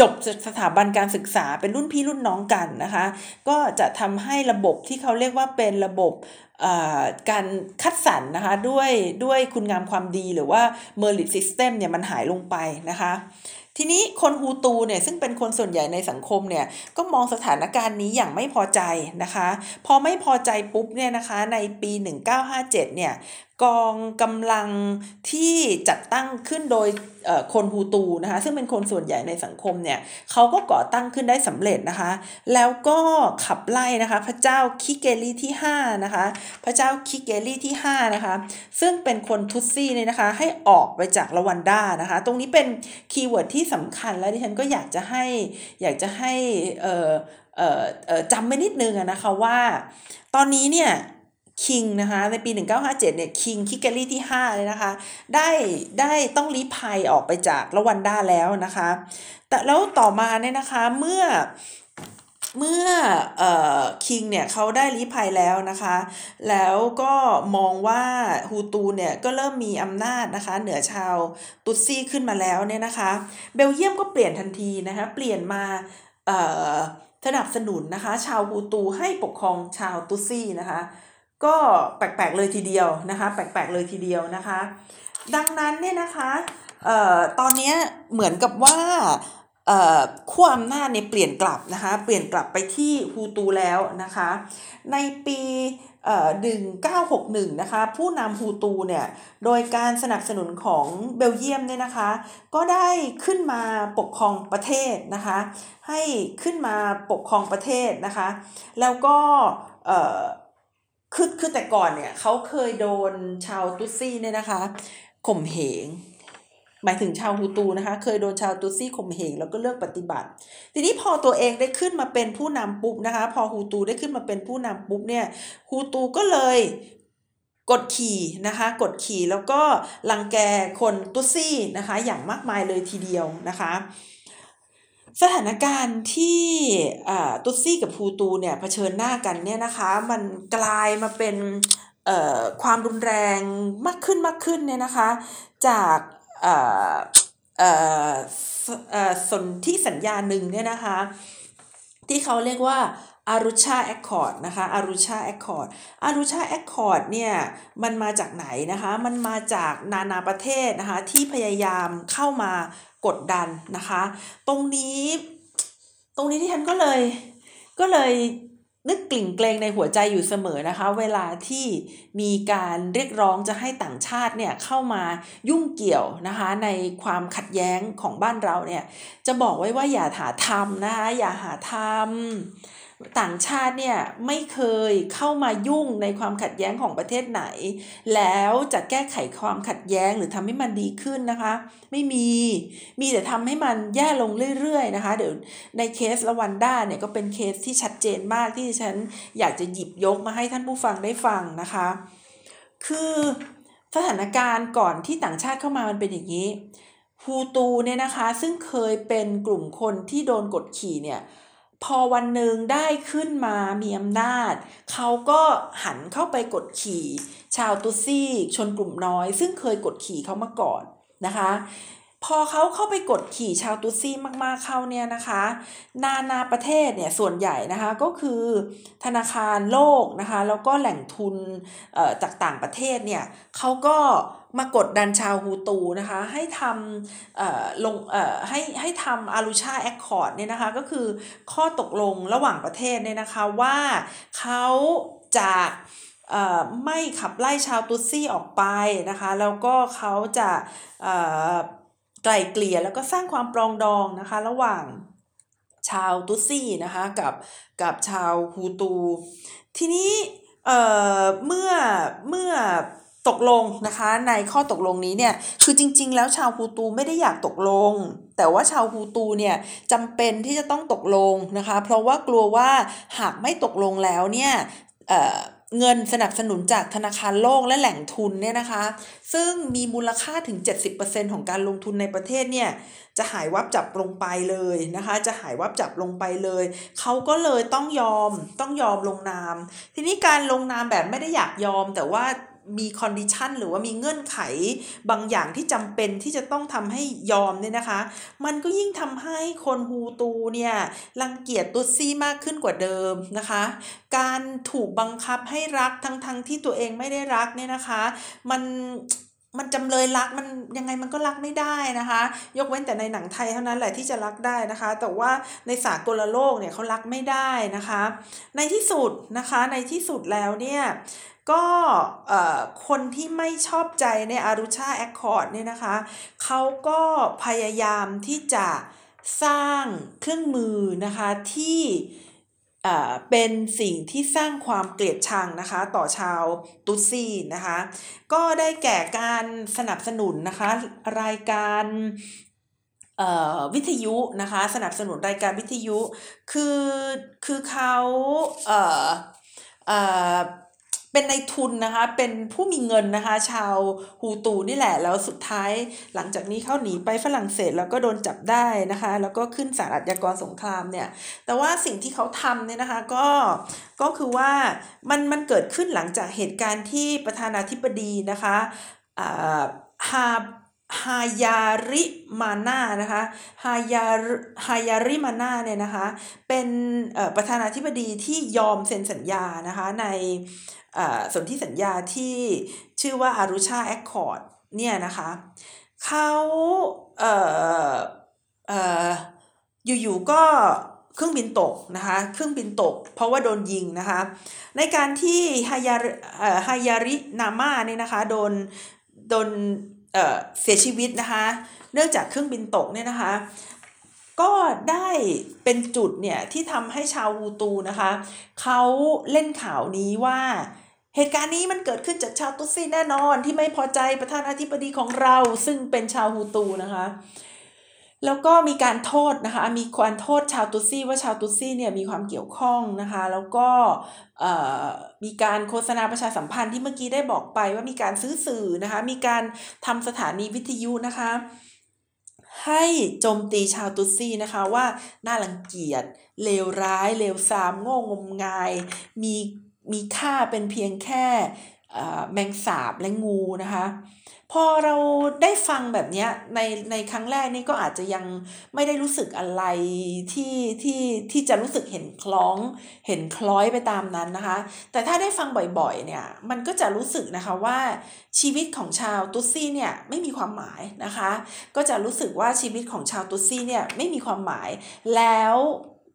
จบสถาบันการศึกษาเป็นรุ่นพี่รุ่นน้องกันนะคะ ก็จะทำให้ระบบที่เขาเรียกว่าเป็นระบบ การคัดสรรนะคะด้วยด้วยคุณงามความดีหรือว่า merit system เนี่ยมันหายลงไปนะคะทีนี้คนฮูตูเนี่ยซึ่งเป็นคนส่วนใหญ่ในสังคมเนี่ยก็มองสถานการณ์นี้อย่างไม่พอใจนะคะ พอไม่พอใจปุ๊บเนี่ยนะคะในปี 1957เนี่ย กองกำลังที่จัดตั้งขึ้นโดยคนฮูตูนะคะซึ่งเป็นคนส่วนใหญ่ในสังคมเนี่ยเขาก็ก่อตั้งขึ้นได้สำเร็จนะคะ แล้วก็ขับไล่นะคะพระเจ้าคิเกลีที่5นะคะพระเจ้าคิเกลีที่5นะคะซึ่งเป็นคนทุตซี่เนี่ยนะคะให้ออกไปจากรวันดานะคะ ตรงนี้เป็น keyword ที่สำคัญและดิฉันก็อยากจะให้อยากจะให้จำไว้นิดนึงนะคะว่า ตอนนี้เนี่ย คิงนะคะในปี 1957เนี่ยคิงคิกเกอรี่ที่ 5 เลยนะคะ ได้ได้ต้องลี้ภัยออกไปจากละวันด้าแล้วนะคะ แต่แล้วต่อมาเนี่ยนะคะเมื่อเมื่อเอ่อคิงเนี่ยเขาได้ลี้ภัยแล้วนะคะ แล้วก็มองว่าฮูตูเนี่ยก็เริ่มมีอำนาจนะคะ เหนือชาวตุซี่ขึ้นมาแล้วเนี่ยนะคะ เบลเยียมก็เปลี่ยนทันทีนะคะเปลี่ยนมาเอ่อสนับสนุนนะคะ ชาวฮูตูให้ปกครองชาวตุซี่นะคะ ก็แปลกๆเลยทีเดียวนะคะ แปลกๆเลยทีเดียวนะคะ ดังนั้นเนี่ยนะคะเอ่อตอนนี้เหมือนกับว่าเอ่อขั้วอำนาจเนี่ยเปลี่ยนกลับนะคะ เปลี่ยนกลับไปที่ฮูตูแล้วนะคะ ในปีเอ่อ1961 นะคะ ผู้นำฮูตูเนี่ยโดยการสนับสนุนของเบลเยียมเนี่ยนะคะ ก็ได้ขึ้นมาปกครองประเทศนะคะ ให้ขึ้นมาปกครองประเทศนะคะ แล้วก็เอ่อ คือคือแต่ก่อนเนี่ยเขาเคยโดนชาวตุซี่เนี่ยนะคะข่มเหงหมายถึงชาวฮูตูนะคะเคยโดนชาวตุซี่ข่มเหงแล้วก็เลิกปฏิบัติ ทีนี้พอตัวเองได้ขึ้นมาเป็นผู้นำปุ๊บนะคะพอฮูตูได้ขึ้นมาเป็นผู้นำปุ๊บเนี่ยฮูตูก็เลยกดขี่นะคะกดขี่แล้วก็ลังแกคนตุซี่นะคะอย่างมากมายเลยทีเดียวนะคะ สถานการณ์ที่ตุซี่กับฮูตูเนี่ยเผชิญหน้ากันเนี่ยนะคะ มันกลายมาเป็นความรุนแรงมากขึ้นมากขึ้นเนี่ยนะคะ จากสนที่สัญญาหนึ่งเนี่ยนะคะ ที่เขาเรียกว่าArusha Accord นะคะ Arusha Accord Arusha Accord เนี่ยมันมาจากไหนนะคะ มันมาจากนานาประเทศนะคะที่พยายามเข้ามา กดดันนะคะ ตรงนี้ตรงนี้ที่ฉันก็เลยก็เลยนึกกริ่งเกรงในหัวใจอยู่เสมอนะคะ เวลาที่มีการเรียกร้องจะให้ต่างชาติเนี่ยเข้ามายุ่งเกี่ยวนะคะ ในความขัดแย้งของบ้านเราเนี่ย จะบอกไว้ว่าอย่าหาทำนะคะอย่าหาทำ ต่างชาติเนี่ยไม่เคยเข้ามายุ่งในความขัดแย้งของประเทศไหน แล้วจะแก้ไขความขัดแย้งหรือทำให้มันดีขึ้นนะคะ ไม่มีมีแต่ทำให้มันแย่ลงเรื่อยๆนะคะ เดี๋ยวในเคสละวันด้าเนี่ยก็เป็นเคสที่ชัดเจนมากที่ฉันอยากจะหยิบยกมาให้ท่านผู้ฟังได้ฟังนะคะ คือสถานการณ์ก่อนที่ต่างชาติเข้ามามันเป็นอย่างนี้ฮูตูเนี่ยนะคะซึ่งเคยเป็นกลุ่มคนที่โดนกดขี่เนี่ย พอวันหนึ่งได้ขึ้นมามีอำนาจ เขาก็หันเข้าไปกดขี่ ชาวตุซี่ชนกลุ่มน้อย ซึ่งเคยกดขี่เขามาก่อนนะคะ พอเขาเข้าไปกดขี่ชาวตุซี่มากๆเข้าเนี่ยนะคะ นานาประเทศเนี่ยส่วนใหญ่นะคะก็คือธนาคารโลกนะคะแล้วก็แหล่งทุนจากต่างประเทศเนี่ยเขาก็ มากดดันชาวฮูตูนะคะ ให้ทำลงให้ให้ทำอารูชา Accord เนี่ยนะคะ ก็คือข้อตกลงระหว่างประเทศเนี่ยนะคะว่าเขาจะไม่ขับไล่ชาวตุซี่ออกไปนะคะ แล้วก็เขาจะไกล่เกลี่ยแล้วก็สร้างความปรองดองนะคะ ระหว่างชาวตุซี่นะคะกับกับชาวฮูตู ทีนี้เเมื่อเมื่อ ตกลงนะคะในข้อตกลงนี้เนี่ยคือจริง ๆ แล้วชาวฮูตูไม่ได้อยากตกลง แต่ว่าชาวฮูตูเนี่ยจำเป็นที่จะต้องตกลงนะคะ เพราะว่ากลัวว่าหากไม่ตกลงแล้วเนี่ยเงินสนับสนุนจากธนาคารโลกและแหล่งทุนเนี่ยนะคะ ซึ่งมีมูลค่าถึง 70%ของการลงทุนในประเทศเนี่ยจะหายวับจับลงไปเลยนะคะ จะหายวับจับลงไปเลย เขาก็เลยต้องยอมต้องยอมลงนาม ทีนี้การลงนามแบบไม่ได้อยากยอมแต่ว่า มี condition หรือว่ามีเงื่อนไขบางอย่างที่จำเป็นที่จะต้องทำให้ยอมเนี่ยนะคะ มันก็ยิ่งทำให้คนฮูตูเนี่ยรังเกียจตุซี่มากขึ้นกว่าเดิมนะคะ การถูกบังคับให้รักทั้งๆที่ตัวเองไม่ได้รักเนี่ยนะคะ มัน มันจำเลยรักมันยังไงมันก็รักไม่ได้นะคะ ยกเว้นแต่ในหนังไทยเท่านั้นแหละที่จะรักได้นะคะ แต่ว่าในสากลโลกเนี่ยเขารักไม่ได้นะคะ ในที่สุดนะคะในที่สุดแล้วเนี่ยก็คนที่ไม่ชอบใจในอารุชา Accord เนี่ยนะคะเขาก็พยายามที่จะสร้างเครื่องมือนะคะที่ เป็นสิ่งที่สร้างความเกลียดชังนะคะ ต่อชาวตุซี่นะคะ ก็ได้แก่การสนับสนุนนะคะรายการวิทยุนะคะสนับสนุนรายการวิทยุคือคือเขาเอ่อ เป็นในทุนนะคะ เป็นผู้มีเงินนะคะ ชาวฮูตูนี่แหละ แล้วสุดท้ายหลังจากนี้เขาหนีไปฝรั่งเศสแล้วก็โดนจับได้นะคะ แล้วก็ขึ้นศาลอาญากรสงครามเนี่ย แต่ว่าสิ่งที่เขาทำเนี่ยนะคะก็ก็คือว่ามันมันเกิดขึ้นหลังจากเหตุการณ์ที่ประธานาธิบดีนะคะอ่าฮา ฮายาริมาน่านะคะฮายาฮายาริมาน่าเนี่ยนะคะเป็นประธานาธิบดีที่ยอมเซ็นสัญญานะคะในสนธิสัญญาที่ชื่อว่าอารุชา Accord เนี่ยนะคะเขาเอ่อเอ่ออยู่ๆก็เครื่องบินตกนะคะเครื่องบินตก เพราะว่าโดนยิงนะคะในการที่ฮายาฮายารินาม่าเนี่ยนะคะโดนโดน เอ่อเสียชีวิตนะคะ เนื่องจากเครื่องบินตกเนี่ยนะคะ ก็ได้เป็นจุดเนี่ยที่ทำให้ชาววูตูนะคะเขาเล่นข่าวนี้ว่าเหตุการณ์นี้มันเกิดขึ้นจากชาวตุซีแน่นอนที่ไม่พอใจประธานาธิบดีของเราซึ่งเป็นชาวฮูตูนะคะ แล้วก็มีการโทษนะคะ มีการโทษชาวตุซี่ว่าชาวตุซี่เนี่ยมีความเกี่ยวข้องนะคะ แล้วก็มีการโฆษณาประชาสัมพันธ์ที่เมื่อกี้ได้บอกไปว่ามีการซื้อสื่อนะคะ มีการทำสถานีวิทยุนะคะ ให้โจมตีชาวตุซี่นะคะว่าน่ารังเกียจเลวร้ายเลวทรามโง่งมงาย มีมีค่าเป็นเพียงแค่แมงสาบและงูนะคะ พอเราได้ฟังแบบนี้ในในครั้งแรกนี่ก็อาจจะยังไม่ได้รู้สึกอะไรที่ที่ที่จะรู้สึกเห็นคล้องเห็นคล้อยไปตามนั้นนะคะ แต่ถ้าได้ฟังบ่อยๆเนี่ยมันก็จะรู้สึกนะคะว่าชีวิตของชาวตุซี่เนี่ยไม่มีความหมายนะคะ ก็จะรู้สึกว่าชีวิตของชาวตุซี่เนี่ยไม่มีความหมายแล้ว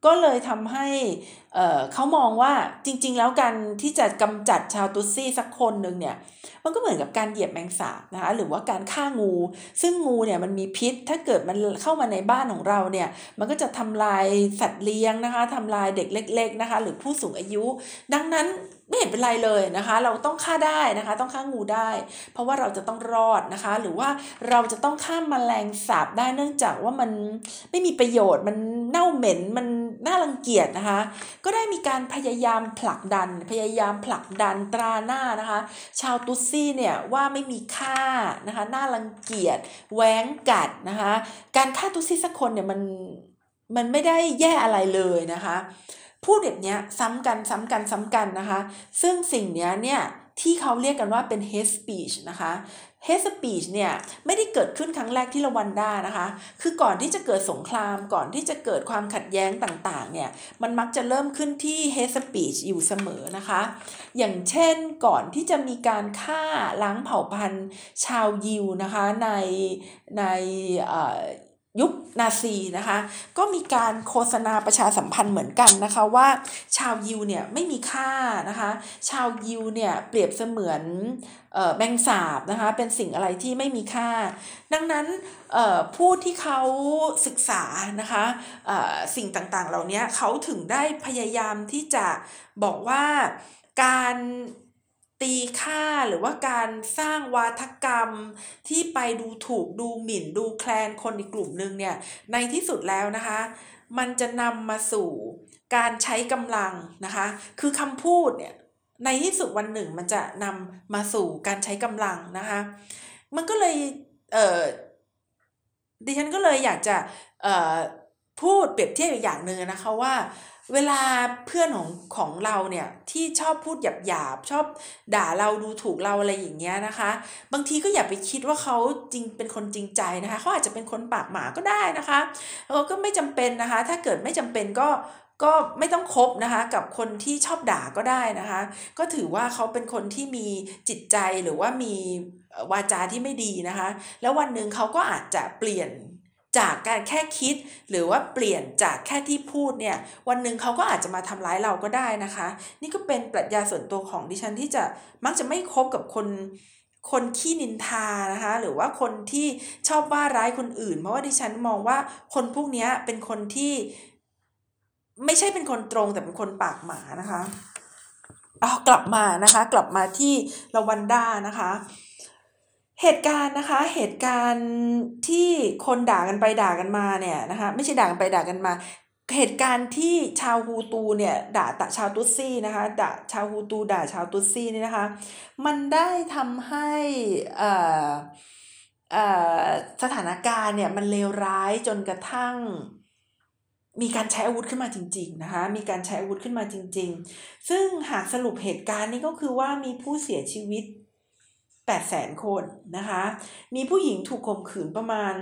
ก็เลยทำให้ เขามองว่าจริง ๆ แล้วการที่จะกำจัดชาวตุซี่สักคนหนึ่งเนี่ย มันก็เหมือนกับการเหยียบแมงสาบนะคะหรือว่าการฆ่างู ซึ่งงูเนี่ยมันมีพิษ ถ้าเกิดมันเข้ามาในบ้านของเราเนี่ย มันก็จะทำลายสัตว์เลี้ยงนะคะทำลายเด็กเล็ก ๆนะคะ หรือผู้สูงอายุ ดังนั้นไม่เห็นเป็นไรเลยนะคะ เราต้องฆ่าได้นะคะ ต้องฆ่างูได้ เพราะว่าเราจะต้องรอดนะคะ หรือว่าเราจะต้องฆ่ามาแมลงสาบได้เนื่องจากว่ามันไม่มีประโยชน์มันเน่าเหม็นมันน่ารังเกียจนะคะก็ได้มีการพยายามผลักดัน พยายามผลักดันตราหน้านะคะ ชาวตุซี่เนี่ยว่าไม่มีค่านะคะน่ารังเกียจแหวงกัดนะคะการฆ่าตุซี่สักคนเนี่ยมันมันไม่ได้แย่อะไรเลยนะคะพูดแบบนี้ซ้ำกันซ้ำกันซ้ำกันนะคะ ซึ่งสิ่งนี้เนี่ยที่เขาเรียกกันว่าเป็น hate speech นะคะ hate speech เนี่ยไม่ได้เกิดขึ้นครั้งแรกที่ละวันด้านะคะ คือก่อนที่จะเกิดสงครามก่อนที่จะเกิดความขัดแย้งต่างๆเนี่ยมันมักจะเริ่มขึ้นที่ hate speech อยู่เสมอนะคะ อย่างเช่นก่อนที่จะมีการฆ่าล้างเผ่าพันธุ์ชาวยิวนะคะในใน ยุคนาซีนะคะ ก็มีการโฆษณาประชาสัมพันธ์เหมือนกันนะคะว่าชาวยิวเนี่ยไม่มีค่านะคะ ชาวยิวเนี่ยเปรียบเสมือนแมงสาบนะคะเป็นสิ่งอะไรที่ไม่มีค่า ดังนั้นผู้ที่เขาศึกษานะคะสิ่งต่างๆเหล่านี้เขาถึงได้พยายามที่จะบอกว่าการ ตีค่าหรือว่าการสร้างวาทกรรมที่ไปดูถูกดูหมิ่นดูแคลนคนอีกกลุ่มหนึ่งเนี่ยในที่สุดแล้วนะคะ มันจะนำมาสู่การใช้กำลังนะคะ คือคำพูดเนี่ยในที่สุดวันหนึ่งมันจะนำมาสู่การใช้กำลังนะคะ มันก็เลยเออดิฉันก็เลยอยากจะเออพูดเปรียบเทียบอีกอย่างหนึ่งนะคะว่า เวลาเพื่อนของของเราเนี่ยที่ชอบพูดหยาบหยาบชอบด่าเราดูถูกเราอะไรอย่างเงี้ยนะคะ บางทีก็อย่าไปคิดว่าเขาจริงเป็นคนจริงใจนะคะเขาอาจจะเป็นคนปากหมาก็ได้นะคะเออก็ไม่จำเป็นนะคะ ถ้าเกิดไม่จำเป็นก็ก็ไม่ต้องคบนะคะกับคนที่ชอบด่าก็ได้นะคะ ก็ถือว่าเขาเป็นคนที่มีจิตใจหรือว่ามีวาจาที่ไม่ดีนะคะ แล้ววันหนึ่งเขาก็อาจจะเปลี่ยน จากการแค่คิดหรือว่าเปลี่ยนจากแค่ที่พูดเนี่ยวันหนึ่งเขาก็อาจจะมาทำร้ายเราก็ได้นะคะ นี่ก็เป็นปรัชญาส่วนตัวของดิฉันที่จะมักจะไม่คบกับคนคนขี้นินทานะคะหรือว่าคนที่ชอบว่าร้ายคนอื่น เพราะว่าดิฉันมองว่าคนพวกนี้เป็นคนที่ ไม่ใช่เป็นคนตรงแต่เป็นคนปากหมานะคะเอากลับมานะคะ กลับมาที่ลาวันด้านะคะ เหตุการณ์นะคะเหตุการณ์ที่คนด่ากันไปด่ากันมาเนี่ยนะคะไม่ใช่ด่ากันไปด่ากันมา เหตุการณ์ที่ชาวฮูตูเนี่ยด่าตะชาวตุซี่นะคะด่าชาวฮูตูด่าชาวตุซี่นี่นะคะ มันได้ทำให้สถานการณ์เนี่ยมันเลวร้ายจนกระทั่ง มีการใช้อาวุธขึ้นมาจริงๆนะคะมีการใช้อาวุธขึ้นมาจริง ๆ ซึ่งหากสรุปเหตุการณ์นี้ก็คือว่ามีผู้เสียชีวิต 8 0 0แสนคนนะคะ มีผู้หญิงถูกข่มขืนประมาณ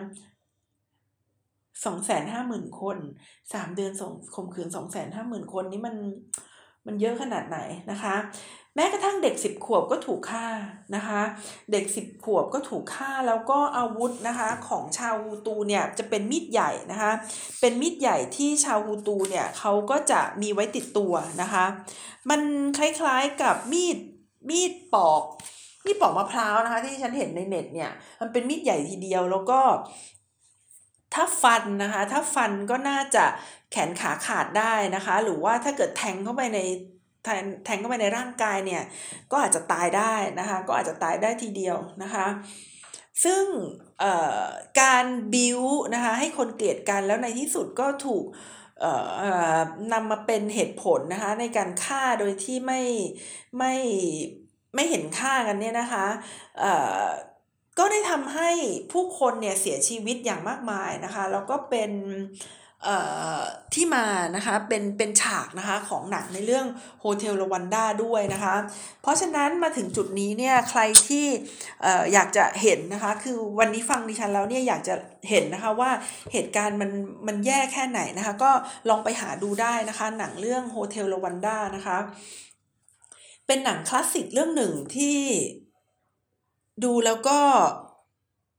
250,000 คน 3 เดือนส่งข่มขืน 250,000 คนนี้มันมันเยอะขนาดไหนนะคะ แม้กระทั่งเด็ก 10 ขวบก็ถูกฆ่านะคะ เด็ก 10 ขวบก็ถูกฆ่าแล้วก็อาวุธนะคะของชาวฮูตูเนี่ยจะเป็นมีดใหญ่นะคะ เป็นมีดใหญ่ที่ชาวฮูตูเนี่ยเขาก็จะมีไว้ติดตัวนะคะ มันคล้ายๆกับมีดมีดปอก มีดปอกมะพร้าวนะคะ ที่ฉันเห็นในเน็ตเนี่ย มันเป็นมีดใหญ่ทีเดียวแล้วก็ถ้าฟันนะคะ ถ้าฟันก็น่าจะแขนขาขาดได้นะคะ หรือว่าถ้าเกิดแทงเข้าไปในแทงแทงเข้าไปในร่างกายเนี่ย ก็อาจจะตายได้นะคะ ก็อาจจะตายได้ทีเดียวนะคะ ซึ่งการบิวนะคะ ให้คนเกลียดกันแล้วในที่สุดก็ถูกนำมาเป็นเหตุผลนะคะ ในการฆ่าโดยที่ไม่ไม่ ไม่เห็นค่ากันเนี่ยนะคะก็ได้ทำให้ผู้คนเนี่ยเสียชีวิตอย่างมากมายนะคะแล้วก็เป็นที่มานะคะเป็นเป็นฉากนะคะของหนังในเรื่องโฮเทลลวันด้าด้วยนะคะ เพราะฉะนั้นมาถึงจุดนี้เนี่ยใครที่อยากจะเห็นนะคะคือวันนี้ฟังดิฉันแล้วเนี่ยอยากจะเห็นนะคะว่าเหตุการณ์มันมันแย่แค่ไหนนะคะก็ลองไปหาดูได้นะคะหนังเรื่องโฮเทลลวันด้านะคะ เป็นหนังคลาสสิกเรื่องหนึ่งที่ดูแล้วก็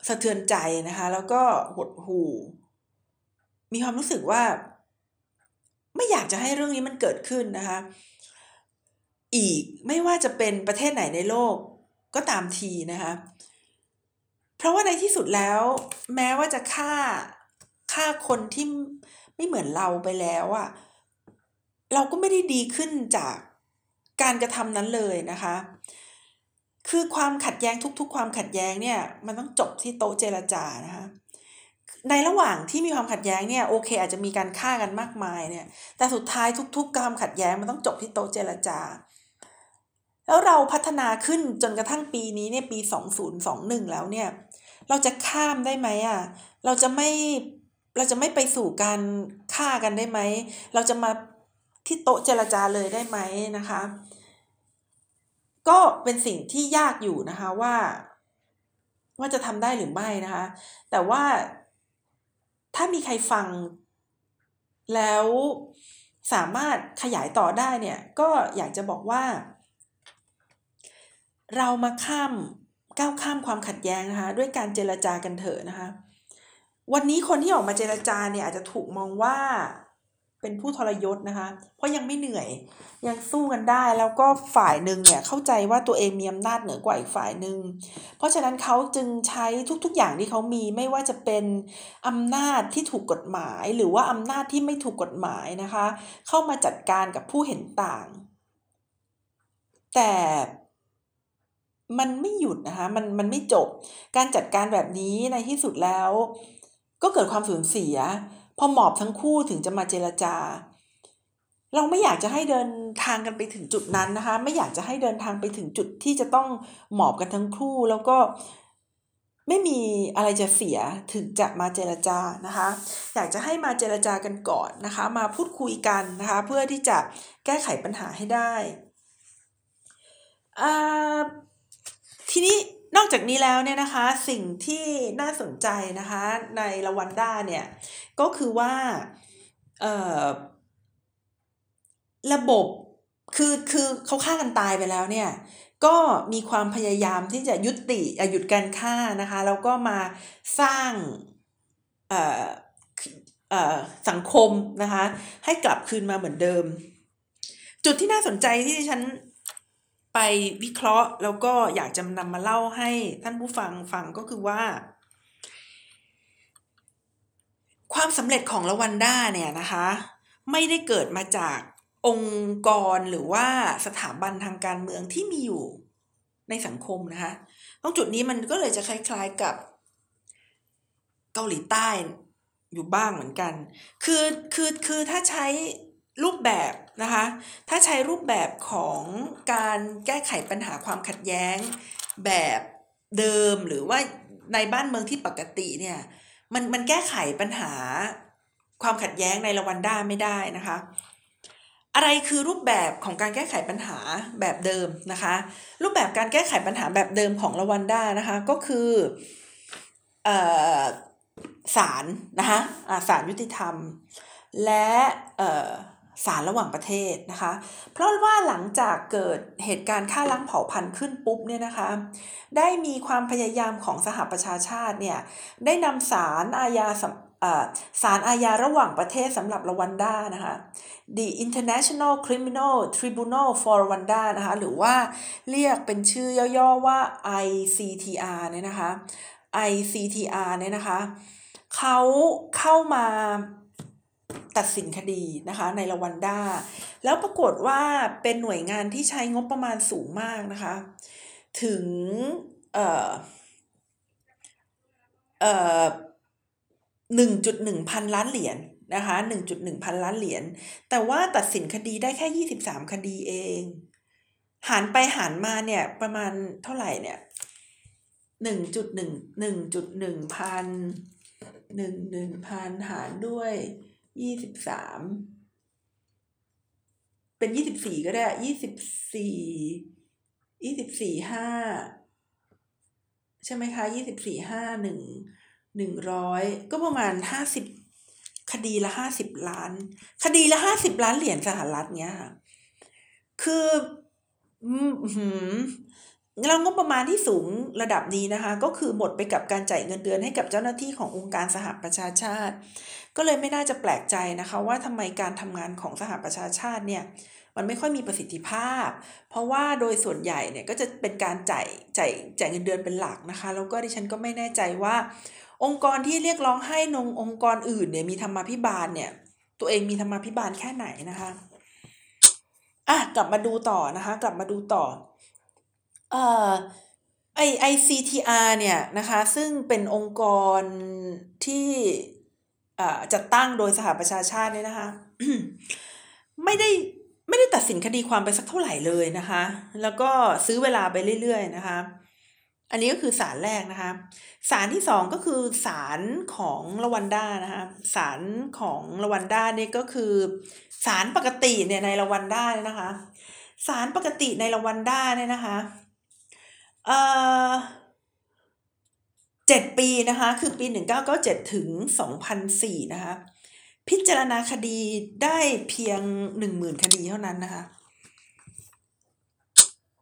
สะเทือนใจนะคะ แล้วก็หดหู่ มีความรู้สึกว่า ไม่อยากจะให้เรื่องนี้มันเกิดขึ้นนะคะ อีกไม่ว่าจะเป็นประเทศไหนในโลกก็ตามทีนะคะ เพราะว่าในที่สุดแล้ว แม้ว่าจะฆ่าฆ่าคนที่ไม่เหมือนเราไปแล้วอะเราก็ไม่ได้ดีขึ้นจาก การกระทำนั้นเลยนะคะ คือความขัดแย้งทุก ๆ ความขัดแย้งเนี่ยมันต้องจบที่โต๊ะเจรจานะคะในระหว่างที่มีความขัดแย้งเนี่ยโอเค อาจจะมีการฆ่ากันมากมายเนี่ย แต่สุดท้ายทุก ๆ ความขัดแย้งมันต้องจบที่โต๊ะเจรจา แล้วเราพัฒนาขึ้นจนกระทั่งปีนี้เนี่ยปี 2021 แล้วเนี่ย เราจะข้ามได้ไหมอะเราจะไม่เราจะไม่ไปสู่การฆ่ากันได้ไหม เราจะมา ที่โต๊ะเจรจาเลยได้ไหมนะคะ ก็เป็นสิ่งที่ยากอยู่นะคะว่า ว่าจะทำได้หรือไม่นะคะ แต่ว่าถ้ามีใครฟัง แล้วสามารถขยายต่อได้เนี่ย ก็อยากจะบอกว่า เรามาข้ามก้าวข้ามความขัดแย้งนะคะ ด้วยการเจรจากันเถอะนะคะ วันนี้คนที่ออกมาเจรจาเนี่ยอาจจะถูกมองว่า เป็นผู้ทรยศนะคะ เพราะยังไม่เหนื่อยยังสู้กันได้แล้วก็ฝ่ายหนึ่งเนี่ยเข้าใจว่าตัวเองมีอำนาจเหนือกว่าอีกฝ่ายหนึ่งเพราะฉะนั้นเขาจึงใช้ทุกๆอย่างที่เขามีไม่ว่าจะเป็นอำนาจที่ถูกกฎหมาย หรือว่าอำนาจที่ไม่ถูกกฎหมายนะคะ เข้ามาจัดการกับผู้เห็นต่าง แต่มันไม่หยุดนะคะมันมันไม่จบการจัดการแบบนี้ในที่สุดแล้ว ก็เกิดความสูญเสีย พอหมอบทั้งคู่ถึงจะมาเจรจา เราไม่อยากจะให้เดินทางกันไปถึงจุดนั้นนะคะ ไม่อยากจะให้เดินทางไปถึงจุดที่จะต้องหมอบกันทั้งคู่ แล้วก็ไม่มีอะไรจะเสียถึงจะมาเจรจานะคะ อยากจะให้มาเจรจากันก่อนนะคะ มาพูดคุยกันนะคะ เพื่อที่จะแก้ไขปัญหาให้ได้ทีนี้ นอกจากนี้แล้วเนี่ยนะคะสิ่งที่น่าสนใจนะคะในลาวันด้าเนี่ยก็คือว่าระบบคือคือเขาฆ่ากันตายไปแล้วเนี่ยก็มีความพยายามที่จะยุติหยุดการฆ่านะคะแล้วก็มาสร้างสังคมนะคะให้กลับคืนมาเหมือนเดิม จุดที่น่าสนใจที่ฉัน ไปวิเคราะห์แล้วก็อยากจะนำมาเล่าให้ท่านผู้ฟังฟังก็คือว่า ความสำเร็จของละวันด้าเนี่ยนะคะ ไม่ได้เกิดมาจากองค์กรหรือว่าสถาบันทางการเมืองที่มีอยู่ในสังคมนะคะตรงจุดนี้มันก็เลยจะคล้ายๆกับเกาหลีใต้อยู่บ้างเหมือนกัน คือคือคือถ้าใช้ รูปแบบนะคะ ถ้าใช้รูปแบบของการแก้ไขปัญหาความขัดแย้งแบบเดิมหรือว่าในบ้านเมืองที่ปกติเนี่ยมันมันแก้ไขปัญหาความขัดแย้งในรวันด้าไม่ได้นะคะ อะไรคือรูปแบบของการแก้ไขปัญหาแบบเดิมนะคะ รูปแบบการแก้ไขปัญหาแบบเดิมของรวันด้านะคะก็คือศาลนะคะศาลยุติธรรม และ ศาลระหว่างประเทศนะคะ เพราะว่าหลังจากเกิดเหตุการณ์ฆ่าล้างเผ่าพันธุ์ขึ้นปุ๊บเนี่ยนะคะ ได้มีความพยายามของสหประชาชาติเนี่ยได้นำศาลอาญาศาลอาญาระหว่างประเทศสำหรับรวันดานะคะ The International Criminal Tribunal for Rwanda นะคะ หรือว่าเรียกเป็นชื่อย่อๆว่า ICTR เนี่ยนะคะ ICTR เนี่ยนะคะ เขาเข้ามา ตัดสินคดีนะคะในรวันด้าแล้วปรากฏว่าเป็นหน่วยงานที่ใช้งบประมาณสูงมากนะคะ ถึง เอ่อ เอ่อหนึ่งจุดหนึ่งพันล้านเหรียญนะคะหนึ่งจุดหนึ่งพันล้านเหรียญ แต่ว่าตัดสินคดีได้แค่ยี่สิบสามคดีเอง หารไปหารมาเนี่ยประมาณเท่าไหร่เนี่ยหนึ่งจุดหนึ่งหนึ่งจุดหนึ่งพันหนึ่งหนึ่งพันหารด้วย ยี่สิบสามเป็นยี่สิบสี่ก็ได้ยี่สิบสี่ยี่สิบสี่ห้าใช่ไหมคะยี่สิบสี่ห้าหนึ่งหนึ่งร้อยก็ประมาณห้าสิบคดีละห้าสิบล้าน คดีละห้าสิบล้านเหรียญสหรัฐเนี้ยค่ะ คือ แล้วงบประมาณที่สูงระดับนี้นะคะ ก็คือหมดไปกับการจ่ายเงินเดือนให้กับเจ้าหน้าที่ขององค์การสหประชาชาติ ก็เลยไม่น่าจะแปลกใจนะคะว่าทำไมการทำงานของสหประชาชาติเนี่ยมันไม่ค่อยมีประสิทธิภาพ เพราะว่าโดยส่วนใหญ่เนี่ยก็จะเป็นการจ่ายจ่ายจ่ายเงินเดือนเป็นหลักนะคะ แล้วก็ดิฉันก็ไม่แน่ใจว่า องค์กรที่เรียกร้องให้นงองค์กรอื่นเนี่ยมีธรรมาภิบาลเนี่ย ตัวเองมีธรรมาภิบาลแค่ไหนนะคะอะกลับมาดูต่อนะคะ กลับมาดูต่อ เอ่อไอ ICTR เนี่ยนะคะซึ่งเป็นองค์กรที่จัดตั้งโดยสหประชาชาติเนี่ยนะคะไม่ได้ไม่ได้ตัดสินคดีความไปสักเท่าไหร่เลยนะคะ แล้วก็ซื้อเวลาไปเรื่อยๆนะคะ อันนี้ก็คือศาลแรกนะคะศาลที่สองก็คือศาลของรวันด้านะคะศาลของรวันด้าเนี่ยก็คือศาลปกติเนี่ยในรวันด้าเนี่ยนะคะศาลปกติในรวันด้าเนี่ยนะคะ เออเจ็ดปีนะคะ คือปีหนึ่งเก้าเก้าเจ็ดถึงสองพันสี่นะคะ พิจารณาคดีได้เพียงหนึ่งหมื่นคดีเท่านั้นนะคะ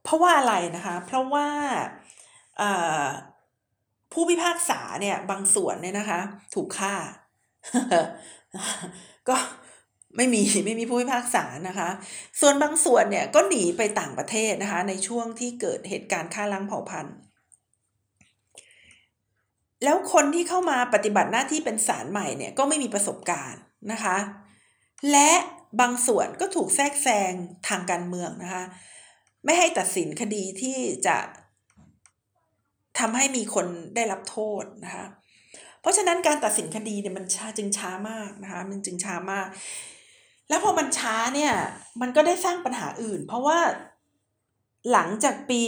เพราะว่าอะไรนะคะ เพราะว่าผู้พิพากษาเนี่ย บางส่วนเนี่ยนะคะ ถูกฆ่า ก็ ไม่มีไม่มีผู้พิพากษานะคะ ส่วนบางส่วนเนี่ยก็หนีไปต่างประเทศนะคะ ในช่วงที่เกิดเหตุการณ์ฆ่าล้างเผ่าพันธุ์ แล้วคนที่เข้ามาปฏิบัติหน้าที่เป็นศาลใหม่เนี่ยก็ไม่มีประสบการณ์นะคะ และบางส่วนก็ถูกแทรกแซงทางการเมืองนะคะ ไม่ให้ตัดสินคดีที่จะทำให้มีคนได้รับโทษนะคะ เพราะฉะนั้นการตัดสินคดีเนี่ยมันช้าจึงช้ามากนะคะ มันจึงช้ามาก แล้วพอมันช้าเนี่ย มันก็ได้สร้างปัญหาอื่น เพราะว่าหลังจากปี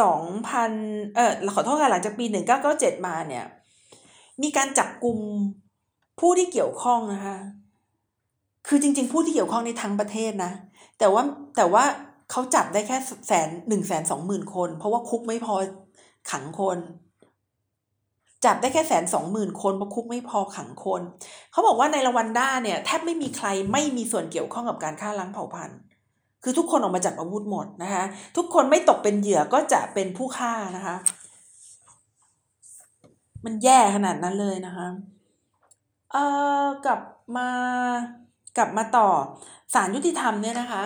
สองพันเออขอโทษค่ะหลังจากปีหนึ่งเก้าเก้าเจ็ดมาเนี่ย มีการจับกลุ่มผู้ที่เกี่ยวข้องนะคะ คือจริง ๆ ผู้ที่เกี่ยวข้องในทั้งประเทศนะ แต่ว่าแต่ว่าเขาจับได้แค่แสนหนึ่งแสนสองหมื่นคน เพราะว่าคุกไม่พอขังคน จับได้แค่แสนสองหมื่นคนเพราะคุกไม่พอขังคน เขาบอกว่าในรวันด้าเนี่ยแทบไม่มีใครไม่มีส่วนเกี่ยวข้องกับการฆ่าล้างเผ่าพันธุ์ คือทุกคนออกมาจากอาวุธหมดนะคะ ทุกคนไม่ตกเป็นเหยื่อก็จะเป็นผู้ฆ่านะคะ มันแย่ขนาดนั้นเลยนะคะ เอ่อกลับมากลับมาต่อศาลยุติธรรมเนี่ยนะคะ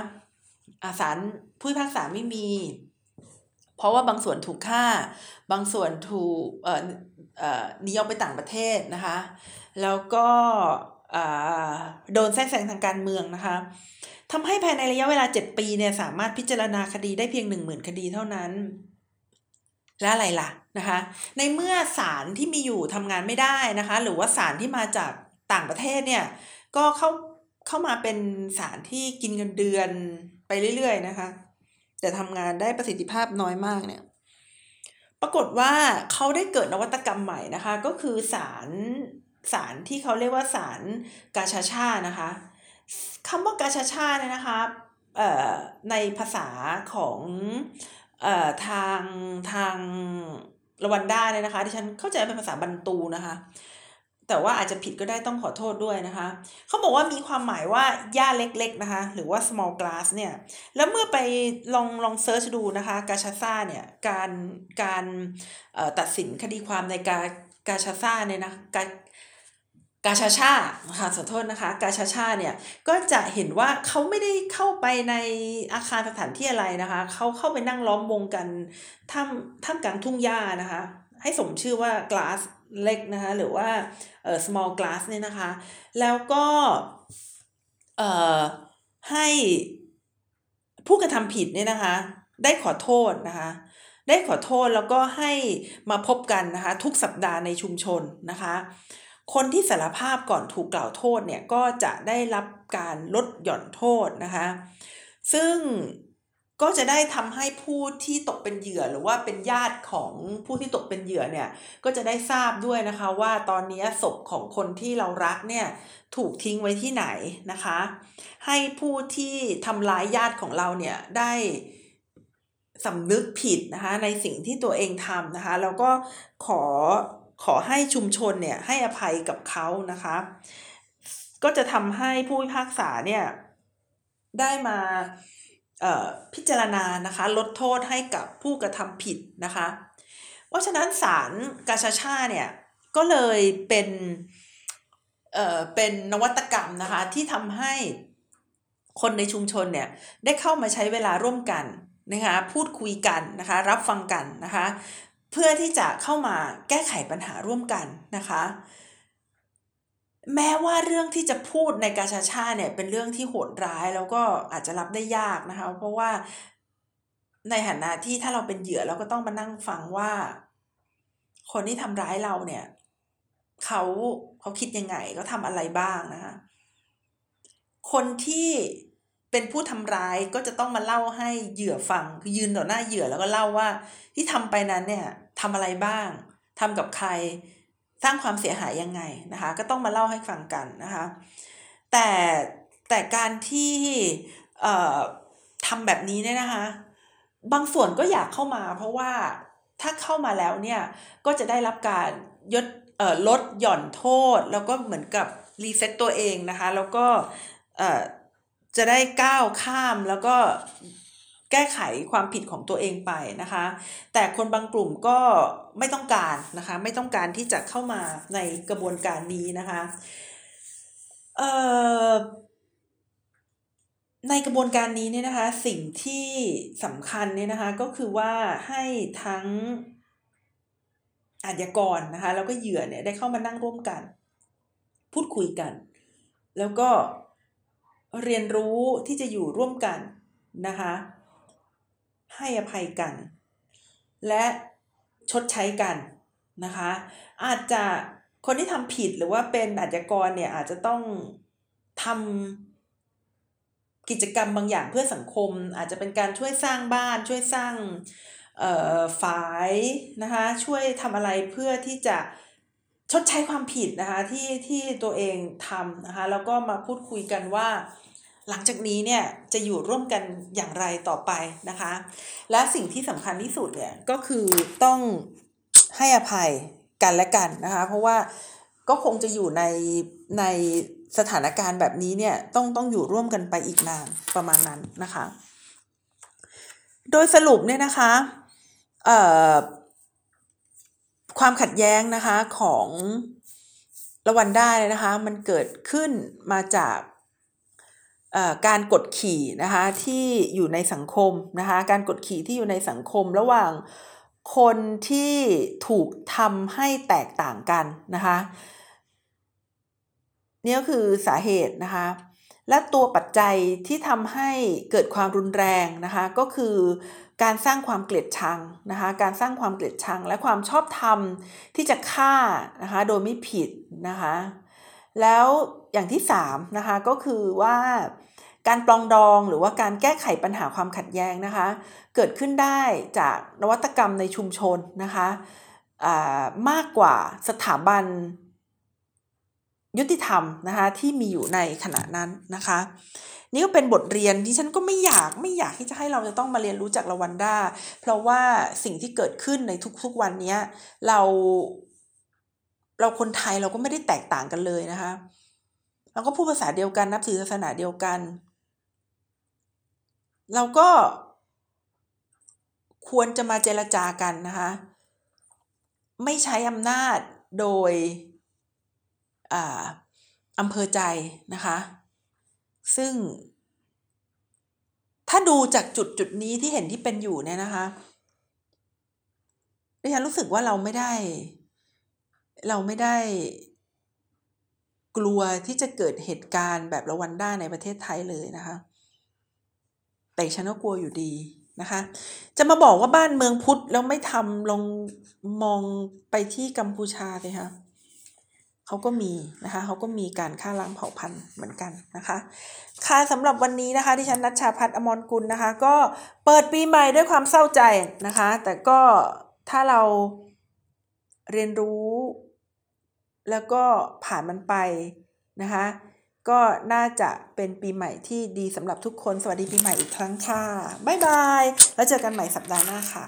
อาศาลผู้พิพากษาไม่มี เพราะว่าบางส่วนถูกฆ่า บางส่วนถูกเอ่อเออหนีออกไปต่างประเทศนะคะ แล้วก็โดนแทรกแซงทางการเมืองนะคะทำให้ภายในระยะเวลา 7 ปีเนี่ยสามารถพิจารณาคดีได้เพียง 1 0,000 คดีเท่านั้น และอะไรล่ะนะคะ ในเมื่อศาลที่มีอยู่ทำงานไม่ได้นะคะ หรือว่าศาลที่มาจากต่างประเทศเนี่ยก็เข้าเข้ามาเป็นศาลที่กินเงินเดือนไปเรื่อย ๆ นะคะ แต่ทำงานได้ประสิทธิภาพน้อยมากเนี่ย ปรากฏว่าเขาได้เกิดนวัตกรรมใหม่นะคะ ก็คือสารสารที่เขาเรียกว่าสารกาชาชานะคะคำว่ากาชาชาเนี่ยนะคะในภาษาของอทางทางรวันด้าเนี่ยนะคะที่ฉันเข้าใจเป็นภาษาบันตูนะคะ แต่ว่าอาจจะผิดก็ได้ต้องขอโทษด้วยนะคะเขาบอกว่ามีความหมายว่าหญ้าเล็กๆนะคะ หรือว่า small glass เนี่ยแล้วเมื่อไปลองลองเซิร์ชดูนะคะกาชาซาเนี่ยการการตัดสินคดีความในกากาชาซาเนี่ยนะกากาชาชาค่ะขอโทษนะคะ กาชาชาเนี่ยก็จะเห็นว่าเขาไม่ได้เข้าไปในอาคารสถานที่อะไรนะคะเขาเข้าไปนั่งล้อมวงกันท่ามท่ามกลางทุ่งหญ้านะคะ ให้สมชื่อว่า glass เล็กนะคะหรือว่าเอ่อ small glass เนี่ยนะคะ แล้วก็เอ่อให้ผู้กระทำผิดเนี่ยนะคะ ได้ขอโทษนะคะ ได้ขอโทษแล้วก็ให้มาพบกันนะคะ ทุกสัปดาห์ในชุมชนนะคะ คนที่สารภาพก่อนถูกกล่าวโทษเนี่ยก็จะได้รับการลดหย่อนโทษนะคะ ซึ่ง ก็จะได้ทำให้ผู้ที่ตกเป็นเหยื่อหรือว่าเป็นญาติของผู้ที่ตกเป็นเหยื่อเนี่ยก็จะได้ทราบด้วยนะคะว่าตอนนี้ศพของคนที่เรารักเนี่ยถูกทิ้งไว้ที่ไหนนะคะ ให้ผู้ที่ทำร้ายญาติของเราเนี่ยได้สำนึกผิดนะคะในสิ่งที่ตัวเองทำนะคะแล้วก็ขอขอให้ชุมชนเนี่ยให้อภัยกับเขานะคะ ก็จะทำให้ผู้พิพากษาเนี่ยได้มา พิจารณานะคะลดโทษให้กับผู้กระทำผิดนะคะเพราะฉะนั้นศาลกาชาชาเนี่ยก็เลยเป็นเอ่อเป็นนวัตกรรมนะคะที่ทำให้คนในชุมชนเนี่ยได้เข้ามาใช้เวลาร่วมกันนะคะพูดคุยกันนะคะรับฟังกันนะคะเพื่อที่จะเข้ามาแก้ไขปัญหาร่วมกันนะคะ แม้ว่าเรื่องที่จะพูดในกาชาชาเนี่ยเป็นเรื่องที่โหดร้ายแล้วก็อาจจะรับได้ยากนะคะ เพราะว่าในฐานะที่ถ้าเราเป็นเหยื่อเราก็ต้องมานั่งฟังว่า คนที่ทำร้ายเราเนี่ยเขาเขาคิดยังไงเขาทำอะไรบ้างนะคะคนที่เป็นผู้ทำร้ายก็จะต้องมาเล่าให้เหยื่อฟังคือยืนต่อหน้าเหยื่อแล้วก็เล่าว่าที่ทำไปนั้นเนี่ยทำอะไรบ้างทำกับใคร สร้างความเสียหายยังไงนะคะ ก็ต้องมาเล่าให้ฟังกันนะคะ แต่แต่การที่ทำแบบนี้เนี่ยนะคะ บางส่วนก็อยากเข้ามาเพราะว่าถ้าเข้ามาแล้วเนี่ยก็จะได้รับการยดลดหย่อนโทษ แล้วก็เหมือนกับรีเซ็ตตัวเองนะคะ แล้วก็จะได้ก้าวข้ามแล้วก็ แก้ไขความผิดของตัวเองไปนะคะ แต่คนบางกลุ่มก็ไม่ต้องการนะคะไม่ต้องการที่จะเข้ามาในกระบวนการนี้นะคะในกระบวนการนี้เนี่ยนะคะสิ่งที่สำคัญเนี่ยนะคะก็คือว่าให้ทั้งอาชญากรนะคะแล้วก็เหยื่อเนี่ยได้เข้ามานั่งร่วมกัน พูดคุยกัน แล้วก็เรียนรู้ที่จะอยู่ร่วมกันนะคะ ให้อภัยกัน และชดใช้กันนะคะ อาจจะคนที่ทำผิดหรือว่าเป็นอาชญากรเนี่ยอาจจะต้องทำกิจกรรมบางอย่างเพื่อสังคม อาจจะเป็นการช่วยสร้างบ้าน ช่วยสร้างฝายนะคะช่วยทำอะไรเพื่อที่จะชดใช้ความผิดนะคะที่ที่ตัวเองทำนะคะแล้วก็มาพูดคุยกันว่า หลังจากนี้เนี่ยจะอยู่ร่วมกันอย่างไรต่อไปนะคะ และสิ่งที่สำคัญที่สุดเนี่ยก็คือต้องให้อภัยกันและกันนะคะ เพราะว่าก็คงจะอยู่ในในสถานการณ์แบบนี้เนี่ยต้องต้องอยู่ร่วมกันไปอีกนานประมาณนั้นนะคะ โดยสรุปเนี่ยนะคะความขัดแย้งนะคะของละวันได้นะคะ มันเกิดขึ้นมาจาก การกดขี่นะคะที่อยู่ในสังคมนะคะการกดขี่ที่อยู่ในสังคมระหว่างคนที่ถูกทำให้แตกต่างกันนะคะนี่ก็คือสาเหตุนะคะและตัวปัจจัยที่ทำให้เกิดความรุนแรงนะคะก็คือการสร้างความเกลียดชังนะคะการสร้างความเกลียดชัง และความชอบธรรมที่จะฆ่านะคะโดยไม่ผิดนะคะแล้วอย่างที่3นะคะก็คือว่า การปลองดองหรือว่าการแก้ไขปัญหาความขัดแย้งนะคะ เกิดขึ้นได้จากนวัตกรรมในชุมชนนะคะมากกว่าสถาบันยุติธรรมนะคะที่มีอยู่ในขณะนั้นนะคะ นี่ก็เป็นบทเรียนที่ฉันก็ไม่อยากไม่อยากที่จะให้เราจะต้องมาเรียนรู้จากลาวันด้าเพราะว่าสิ่งที่เกิดขึ้นในทุกๆวันนี้เรา เราคนไทยเราก็ไม่ได้แตกต่างกันเลยนะคะเราก็พูดภาษาเดียวกันนับถือศาสนาเดียวกัน เราก็ควรจะมาเจรจากันนะคะ ไม่ใช้อำนาจโดยอำเภอใจนะคะ ซึ่ง ถ้าดูจากจุดจุดนี้ที่เห็นที่เป็นอยู่เนี่ยนะคะดิฉันรู้สึกว่าเราไม่ได้ เราไม่ได้ กลัวที่จะเกิดเหตุการณ์แบบละวันด้าในประเทศไทยเลยนะคะ แต่ฉันก็กลัวอยู่ดีนะคะ จะมาบอกว่าบ้านเมืองพุทธแล้วไม่ทำลงมองไปที่กัมพูชาเลยค่ะเขาก็มีนะคะเขาก็มีการฆ่าล้างเผ่าพันธุ์เหมือนกันนะคะ ค่ะสำหรับวันนี้นะคะที่ฉันนัชชาพัฒน์อมรกุลนะคะ ก็เปิดปีใหม่ด้วยความเศร้าใจนะคะ แต่ก็ถ้าเราเรียนรู้ แล้วก็ผ่านมันไปนะคะ ก็น่าจะเป็นปีใหม่ที่ดีสำหรับทุกคน สวัสดีปีใหม่อีกครั้งค่ะ บ๊ายบาย แล้วเจอกันใหม่สัปดาห์หน้าค่ะ